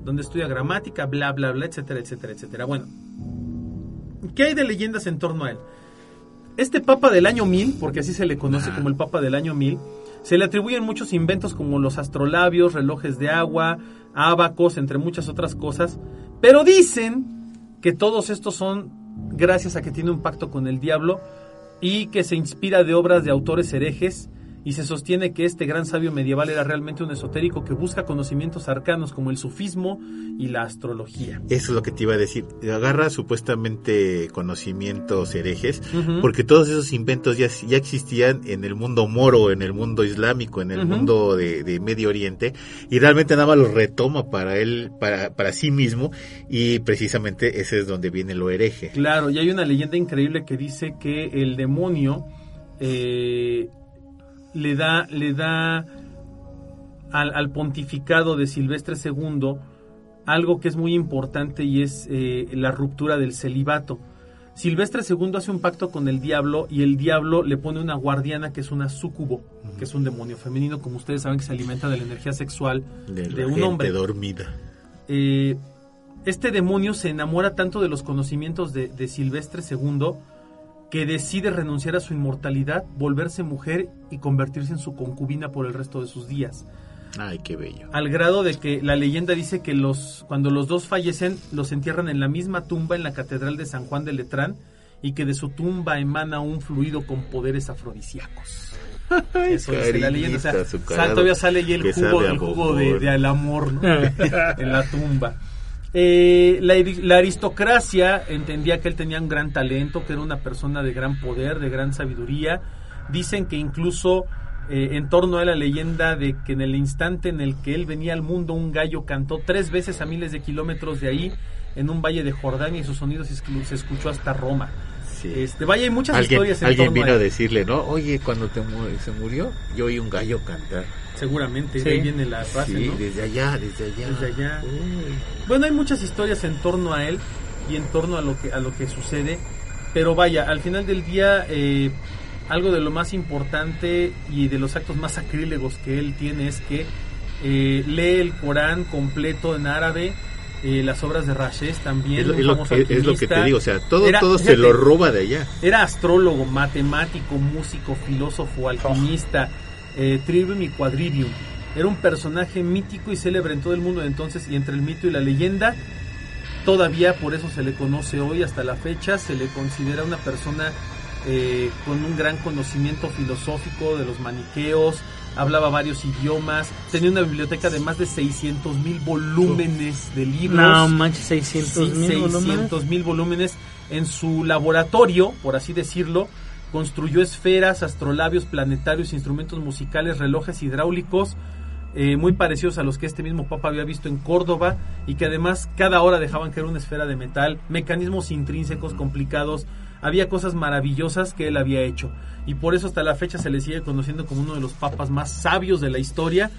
S4: donde estudia gramática, bla, bla, bla, etcétera, etcétera, etcétera. Bueno, ¿qué hay de leyendas en torno a él? Este papa del año 1000, porque así se le conoce como el papa del año 1000, se le atribuyen muchos inventos como los astrolabios, relojes de agua, ábacos, entre muchas otras cosas, pero dicen que todos estos son gracias a que tiene un pacto con el diablo y que se inspira de obras de autores herejes y se sostiene que este gran sabio medieval era realmente un esotérico que busca conocimientos arcanos como el sufismo y la astrología.
S2: Eso es lo que te iba a decir. Agarra supuestamente conocimientos herejes, porque todos esos inventos ya, ya existían en el mundo moro, en el mundo islámico, en el mundo de, de Medio Oriente, y realmente nada más los retoma para él, para, para sí mismo, y precisamente ese es donde viene lo hereje.
S4: Claro, y hay una leyenda increíble que dice que el demonio eh, le da, le da al, al pontificado de Silvestre II algo que es muy importante y es eh, la ruptura del celibato. Silvestre II hace un pacto con el diablo y el diablo le pone una guardiana que es una súcubo, que es un demonio femenino, como ustedes saben que se alimenta de la energía sexual
S2: De,
S4: un
S2: gente
S4: hombre
S2: dormida.
S4: eh, este demonio se enamora tanto de los conocimientos de, de Silvestre II que decide renunciar a su inmortalidad, volverse mujer y convertirse en su concubina por el resto de sus días.
S2: Ay, qué bello.
S4: Al grado de que la leyenda dice que los, cuando los dos fallecen, los entierran en la misma tumba en la Catedral de San Juan de Letrán y que de su tumba emana un fluido con poderes afrodisíacos. Eso dice la leyenda. O sea, todavía sale y el jugo, el de, de amor ¿no? en la tumba. Eh, la, la aristocracia entendía que él tenía un gran talento, que era una persona de gran poder, de gran sabiduría. Dicen que incluso eh, en torno a la leyenda de que en el instante en el que él venía al mundo, un gallo cantó tres veces a miles de kilómetros de ahí, en un valle de Jordania, y su sonido se, escu- se escuchó hasta Roma.
S2: Sí.
S4: Este, vaya, hay muchas
S2: Alguien,
S4: historias en
S2: alguien vino
S4: a
S2: decirle, ¿no? Oye, cuando te mu- se murió, yo oí un gallo cantar.
S4: Seguramente,
S3: Sí.
S4: de ahí viene la frase,
S2: Sí,
S4: ¿no?
S2: desde allá, desde allá.
S4: Desde allá.
S2: Uy.
S4: Bueno, hay muchas historias en torno a él y en torno a lo que a lo que sucede, pero vaya, al final del día eh, algo de lo más importante y de los actos más sacrílegos que él tiene es que eh, lee el Corán completo en árabe, eh, las obras de Rashes también,
S2: Es lo, es que, es lo que te digo, o sea, todo,
S4: Era-
S2: todo se lo roba de allá.
S4: Era astrólogo, matemático, músico, filósofo, alquimista, eh, trivium y quadrivium. Era un personaje mítico y célebre en todo el mundo de entonces y entre el mito y la leyenda. Todavía por eso se le conoce hoy hasta la fecha, se le considera una persona eh, con un gran conocimiento filosófico de los maniqueos, hablaba varios idiomas, tenía una biblioteca de más de 600 mil volúmenes de libros.
S3: No manches, 600
S4: Sí,
S3: mil
S4: 600 mil volúmenes en su laboratorio, por así decirlo. Construyó esferas, astrolabios, planetarios, instrumentos musicales, relojes hidráulicos, eh, muy parecidos a los que este mismo Papa había visto en Córdoba y que además cada hora dejaban caer una esfera de metal, mecanismos intrínsecos complicados, había cosas maravillosas que él había hecho y por eso hasta la fecha se le sigue conociendo como uno de los papas más sabios de la historia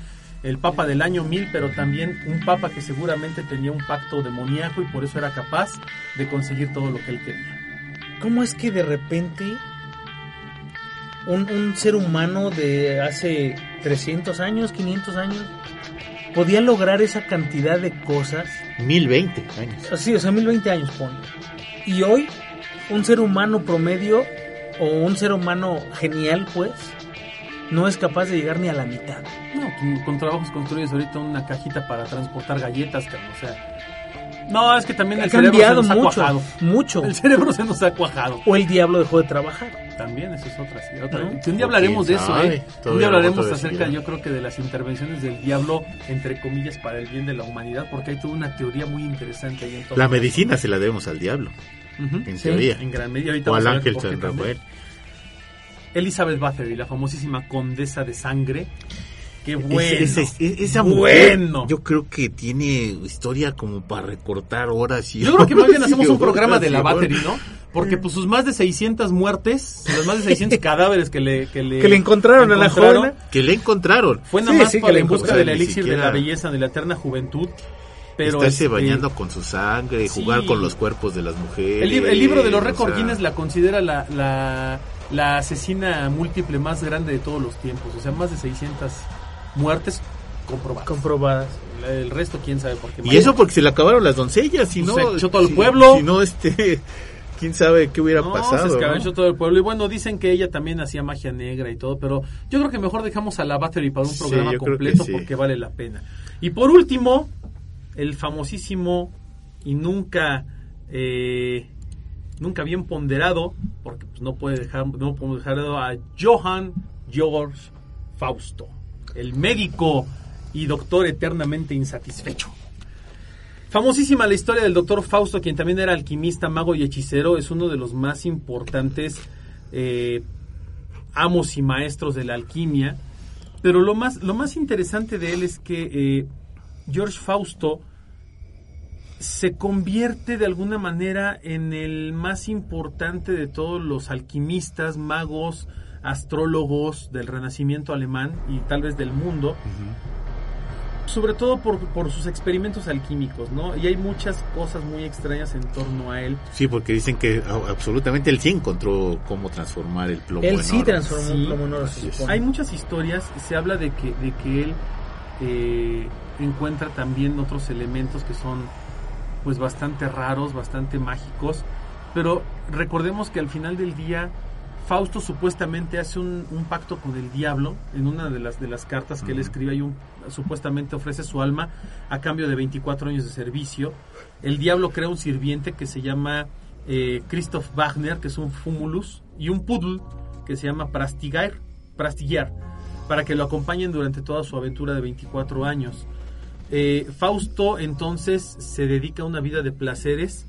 S4: el papa del año 1000, pero también un papa que seguramente tenía un pacto demoníaco y por eso era capaz de conseguir todo lo que él quería.
S3: ¿Cómo es que de repente un, un ser humano de hace 300 años, 500 años, podía lograr esa cantidad de cosas?
S2: 1020 años.
S3: Así, o sea, 1020 años, pon. Y hoy, un ser humano promedio o un ser humano genial, pues, no es capaz de llegar ni a la mitad.
S4: No, con, con trabajos construyes ahorita una cajita para transportar galletas, cabrón, o sea... No, es que también
S3: Ha
S4: el cerebro se nos ha cuajado.
S3: mucho.
S4: El cerebro se nos ha cuajado.
S3: O el diablo dejó de trabajar.
S4: También, eso es otra. sí, otra.
S3: ¿No?
S4: Que un día hablaremos de eso, ¿eh? Un día hablaremos acerca, yo creo que de las intervenciones del diablo, entre comillas, para el bien de la humanidad, porque hay toda una teoría muy interesante ahí en todo
S2: La medicina se la debemos al diablo,
S4: Ujú.
S2: en
S3: Sí,
S2: teoría.
S4: En gran medida. Ahorita
S2: O al ángel San. Rafael.
S4: Elizabeth Bathory, la famosísima condesa de sangre. Qué bueno.
S2: Ese- ese- esa mujer,
S4: Bueno.
S2: yo creo que tiene historia como para recortar horas y
S4: Yo creo que más bien hacemos un programa de la. Battery, ¿no? Porque pues sus más de 600 muertes, los más de 600 cadáveres que le que le,
S3: Que le encontraron a la
S4: encontraron,
S3: joven.
S2: Que le encontraron.
S4: Fue nada
S3: Sí,
S4: más
S3: sí,
S4: para en busca
S2: encontraron.
S4: del elixir de
S2: siquiera-
S4: la belleza, de la eterna juventud. Pero
S2: Estarse
S4: este,
S2: bañando con su sangre,
S4: sí.
S2: jugar con los cuerpos de las mujeres.
S4: El, lib- el libro de los récords
S2: sea,
S4: Guinness la considera la, la, la asesina múltiple más grande de todos los tiempos. O sea, más de 600 muertes comprobadas.
S3: Comprobadas.
S4: El resto, quién sabe por qué.
S2: Y eso porque se le acabaron las doncellas, si
S4: Pues
S2: no...
S4: se echó todo el
S2: si-
S4: pueblo.
S2: Si no, este... Quién sabe qué hubiera
S4: No,
S2: pasado.
S4: se
S2: ¿no?
S4: escabechó todo el pueblo. Y bueno, dicen que ella también hacía magia negra y todo, pero yo creo que mejor dejamos a la Battery para un
S2: Sí,
S4: programa completo
S2: sí.
S4: porque vale la pena. Y por último, el famosísimo y nunca eh, nunca bien ponderado, porque pues, no puede dejar no podemos dejar a Johann Georg Fausto, el médico y doctor eternamente insatisfecho. Famosísima la historia del doctor Fausto, quien también era alquimista, mago y hechicero, es uno de los más importantes eh, amos y maestros de la alquimia. Pero lo más, lo más interesante de él es que eh, George Fausto se convierte de alguna manera en el más importante de todos los alquimistas, magos, astrólogos del Renacimiento alemán y tal vez del mundo sobre todo por, por sus experimentos alquímicos, ¿no? Y hay muchas cosas muy extrañas en torno a él.
S2: Sí, porque dicen que absolutamente él sí encontró cómo transformar el plomo
S3: Él
S2: en
S3: sí
S2: oro.
S3: transformó
S4: Sí,
S3: un plomo en oro.
S4: Hay muchas historias, se habla de que, de que él eh, encuentra también otros elementos que son pues bastante raros, bastante mágicos, pero recordemos que al final del día Fausto supuestamente hace un, un pacto con el diablo en una de las de las cartas que él escribe. Y un, supuestamente ofrece su alma a cambio de 24 años de servicio. El diablo crea un sirviente que se llama eh, Christoph Wagner, que es un fumulus, y un poodle que se llama Prastigar, Prastigiar, para que lo acompañen durante toda su aventura de 24 años. Eh, Fausto entonces se dedica a una vida de placeres.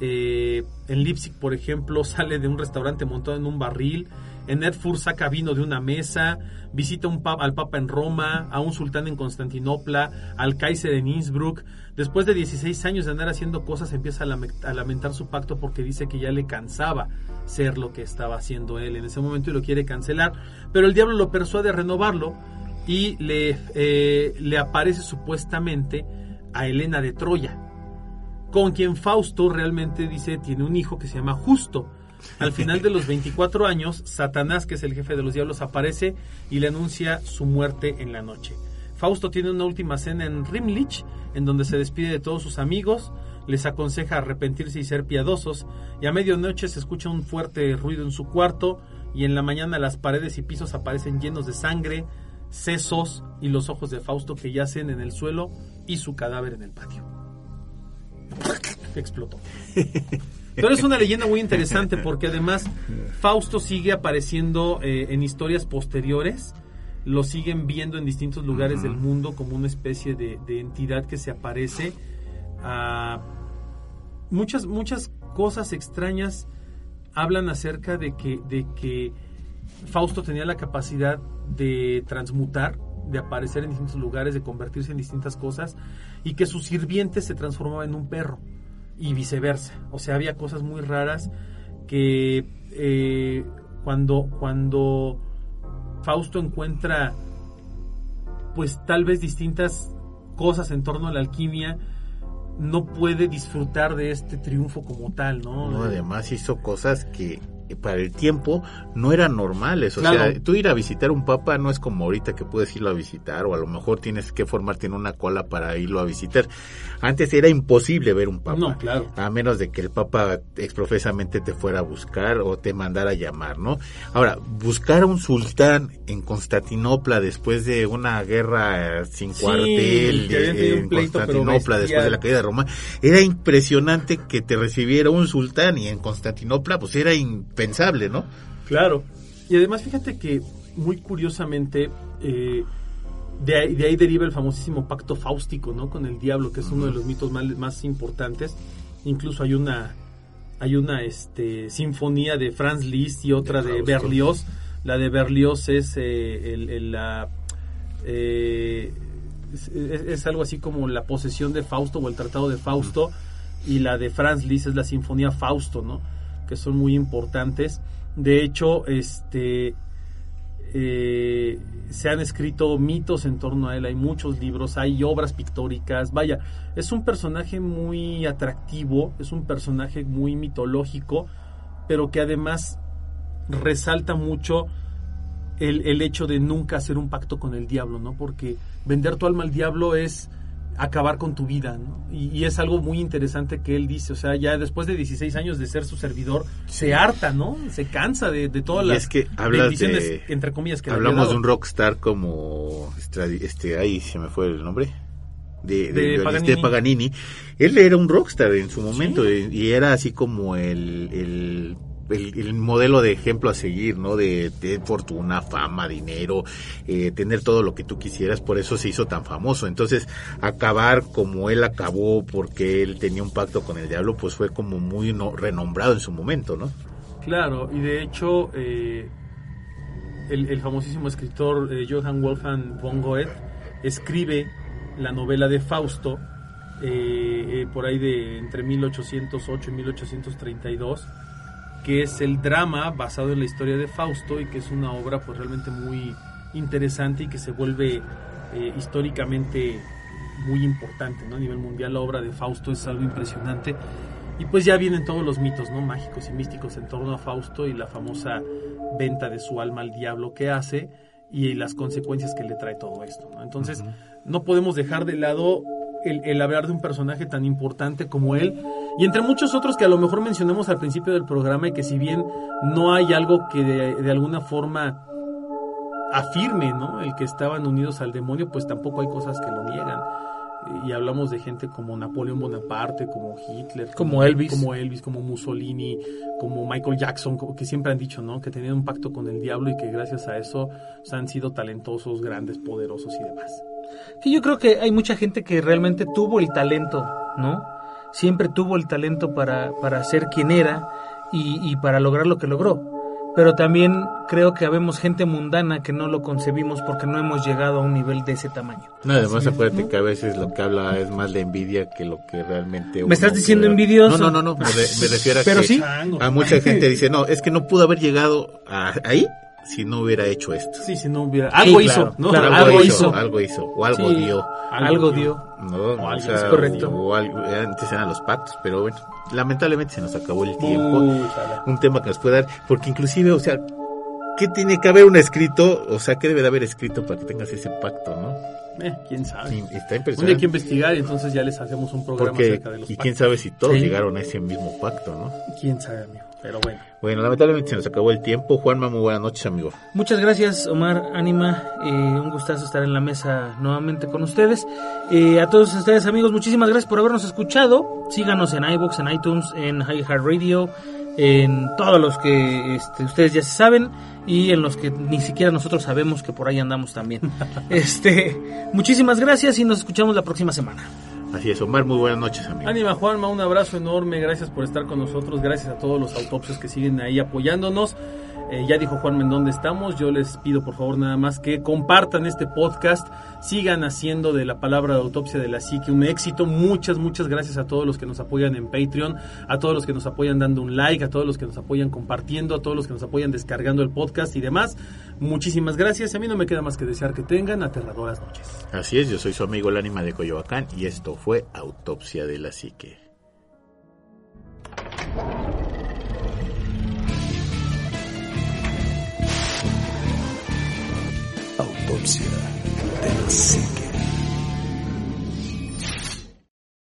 S4: Eh, en Leipzig, por ejemplo, sale de un restaurante montado en un barril. En Erfurt saca vino de una mesa. Visita un al Papa en Roma, a un sultán en Constantinopla, al Kaiser en Innsbruck. Después de 16 años de andar haciendo cosas, empieza a lamentar su pacto porque dice que ya le cansaba ser lo que estaba haciendo él en ese momento y lo quiere cancelar. Pero el diablo lo persuade a renovarlo y le, eh, le aparece supuestamente a Helena de Troya, con quien Fausto realmente dice tiene un hijo que se llama Justo. Al final de los 24 años, Satanás, que es el jefe de los diablos, aparece y le anuncia su muerte en la noche. Fausto tiene una última cena en Rimlich, en donde se despide de todos sus amigos, les aconseja arrepentirse y ser piadosos, y a medianoche se escucha un fuerte ruido en su cuarto, y en la mañana las paredes y pisos aparecen llenos de sangre, sesos y los ojos de Fausto que yacen en el suelo y su cadáver en el patio. Explotó. Pero es una leyenda muy interesante porque además Fausto sigue apareciendo eh, en historias posteriores, lo siguen viendo en distintos lugares del mundo como una especie de, de entidad que se aparece. a muchas, muchas cosas extrañas hablan acerca de que, de que Fausto tenía la capacidad de transmutar, de aparecer en distintos lugares, de convertirse en distintas cosas, y que su sirviente se transformaba en un perro, y viceversa. O sea, había cosas muy raras que eh, cuando, cuando Fausto encuentra pues tal vez distintas cosas en torno a la alquimia, no puede disfrutar de este triunfo como tal, ¿no?
S2: No, además hizo cosas que para el tiempo no eran normales. O
S4: Claro.
S2: sea, tú ir a visitar un papa no es como ahorita que puedes irlo a visitar o a lo mejor tienes que formarte en una cola para irlo a visitar. Antes era imposible ver un papa.
S4: No, claro.
S2: A menos de que el papa exprofesamente te fuera a buscar o te mandara a llamar, ¿no? Ahora, buscar a un sultán en Constantinopla después de una guerra sin
S4: Sí,
S2: cuartel en
S4: pleito,
S2: Constantinopla después de la caída de Roma, era impresionante que te recibiera un sultán y en Constantinopla pues era impensable, ¿no?
S4: Claro. Y además fíjate que muy curiosamente eh, de, ahí, de ahí deriva el famosísimo pacto fáustico, ¿no? Con el diablo, que es uno de los mitos más, más importantes. Incluso hay una hay una este sinfonía de Franz Liszt y otra
S2: De.
S4: Berlioz. La de Berlioz es eh, el, el- la eh, es, es- es algo así como la posesión de Fausto o el tratado de Fausto y la de Franz Liszt es la sinfonía Fausto, ¿no? Que son muy importantes. De hecho, este eh, se han escrito mitos en torno a él, hay muchos libros, hay obras pictóricas, vaya, es un personaje muy atractivo, es un personaje muy mitológico, pero que además resalta mucho el, el hecho de nunca hacer un pacto con el diablo, ¿no? Porque vender tu alma al diablo es acabar con tu vida, ¿no? Y, y es algo muy interesante que él dice, o sea, ya después de 16 años de ser su servidor, se harta, ¿no? Se cansa de, de todas
S2: Y
S4: las
S2: es que
S4: bendiciones,
S2: de-
S4: entre comillas, que le
S2: Hablamos
S4: dado.
S2: de un rockstar como este, ahí se me fue el nombre de, de,
S4: Paganini.
S2: Paganini. Él era un rockstar en su momento y, y era así como el, el, el- el modelo de ejemplo a seguir, ¿no? De, de fortuna, fama, dinero, eh, tener todo lo que tú quisieras, por eso se hizo tan famoso. Entonces, acabar como él acabó porque él tenía un pacto con el diablo, pues fue como muy no- renombrado en su momento, ¿no?
S4: Claro, y de hecho, eh, el, famosísimo escritor eh, Johann Wolfgang von Goethe escribe la novela de Fausto por ahí de entre 1808 y 1832, que es el drama basado en la historia de Fausto y que es una obra pues realmente muy interesante y que se vuelve eh, históricamente muy importante ¿no? a nivel mundial. La obra de Fausto es algo impresionante. Y pues ya vienen todos los mitos ¿no? mágicos y místicos en torno a Fausto y la famosa venta de su alma al diablo que hace y las consecuencias que le trae todo esto. ¿no? Entonces, no podemos dejar de lado el, hablar de un personaje tan importante como él y entre muchos otros que a lo mejor mencionamos al principio del programa y que si bien no hay algo que de, de alguna forma afirme ¿no? el que estaban unidos al demonio, pues tampoco hay cosas que lo niegan. Y hablamos de gente como Napoleón Bonaparte, como Hitler,
S3: Como Elvis.
S4: como Elvis, como Mussolini, como Michael Jackson, como que siempre han dicho, ¿no? Que tenían un pacto con el diablo y que gracias a eso pues, han sido talentosos, grandes, poderosos y demás.
S3: Que yo creo que hay mucha gente que realmente tuvo el talento, ¿no? Siempre tuvo el talento para, para ser quien era y, y para lograr lo que logró. Pero también creo que habemos gente mundana que no lo concebimos porque no hemos llegado a un nivel de ese tamaño.
S2: No, además acuérdate que a veces lo que habla es más de envidia que lo que realmente...
S3: ¿Me estás diciendo
S2: puede-
S3: envidioso?
S2: No, no, no, no, me, re- me refiero a
S3: Pero
S2: que
S3: sí.
S2: a mucha gente dice, no, es que no pudo haber llegado a- ahí si no hubiera hecho esto.
S4: Sí, si no hubiera... Algo
S3: Sí,
S4: hizo,
S3: claro,
S4: ¿no?
S3: claro,
S2: algo,
S3: algo
S2: hizo,
S3: hizo.
S2: algo hizo, o algo
S4: Sí.
S2: dio.
S3: Algo dio.
S2: No, o sea,
S4: es
S3: correcto.
S2: o algo- antes eran los pactos, pero bueno, lamentablemente se nos acabó el tiempo. Un tema que nos puede dar, porque inclusive, o sea, ¿qué tiene que haber un escrito? O sea, ¿qué debe de haber escrito para que tengas ese pacto, no?
S4: Eh, quién sabe.
S2: Está
S4: día hay
S2: impresionante.
S4: que investigar y entonces ya les hacemos un programa
S2: Porque,
S4: acerca de los
S2: y quién
S4: pactos.
S2: sabe si todos
S3: Sí.
S2: llegaron a ese mismo pacto, ¿no?
S4: Quién sabe, amigo. Pero bueno.
S2: Bueno, lamentablemente se nos acabó el tiempo. Juanma, muy buenas noches, amigo.
S3: Muchas gracias, Omar, Anima. Eh, un gustazo estar en la mesa nuevamente con ustedes. Eh, a todos ustedes, amigos, muchísimas gracias por habernos escuchado. Síganos en iBooks, en iTunes, en iHeartRadio, en todos los que este, ustedes ya se saben y en los que ni siquiera nosotros sabemos que por ahí andamos también. este, muchísimas gracias y nos escuchamos la próxima semana.
S2: Así es, Omar, muy buenas noches, amigo.
S4: Ánima Juanma, un abrazo enorme, gracias por estar con nosotros, gracias a todos los autopsios que siguen ahí apoyándonos. Eh, ya dijo Juanma en dónde estamos, yo les pido por favor nada más que compartan este podcast, sigan haciendo de la palabra de autopsia de la psique un éxito. Muchas, muchas gracias a todos los que nos apoyan en Patreon, a todos los que nos apoyan dando un like, a todos los que nos apoyan compartiendo, a todos los que nos apoyan descargando el podcast y demás. Muchísimas gracias. A mí no me queda más que desear que tengan aterradoras noches.
S2: Así es, yo soy su amigo el ánima de Coyoacán y esto fue Autopsia de la Psique.
S1: Autópsia de a Psique.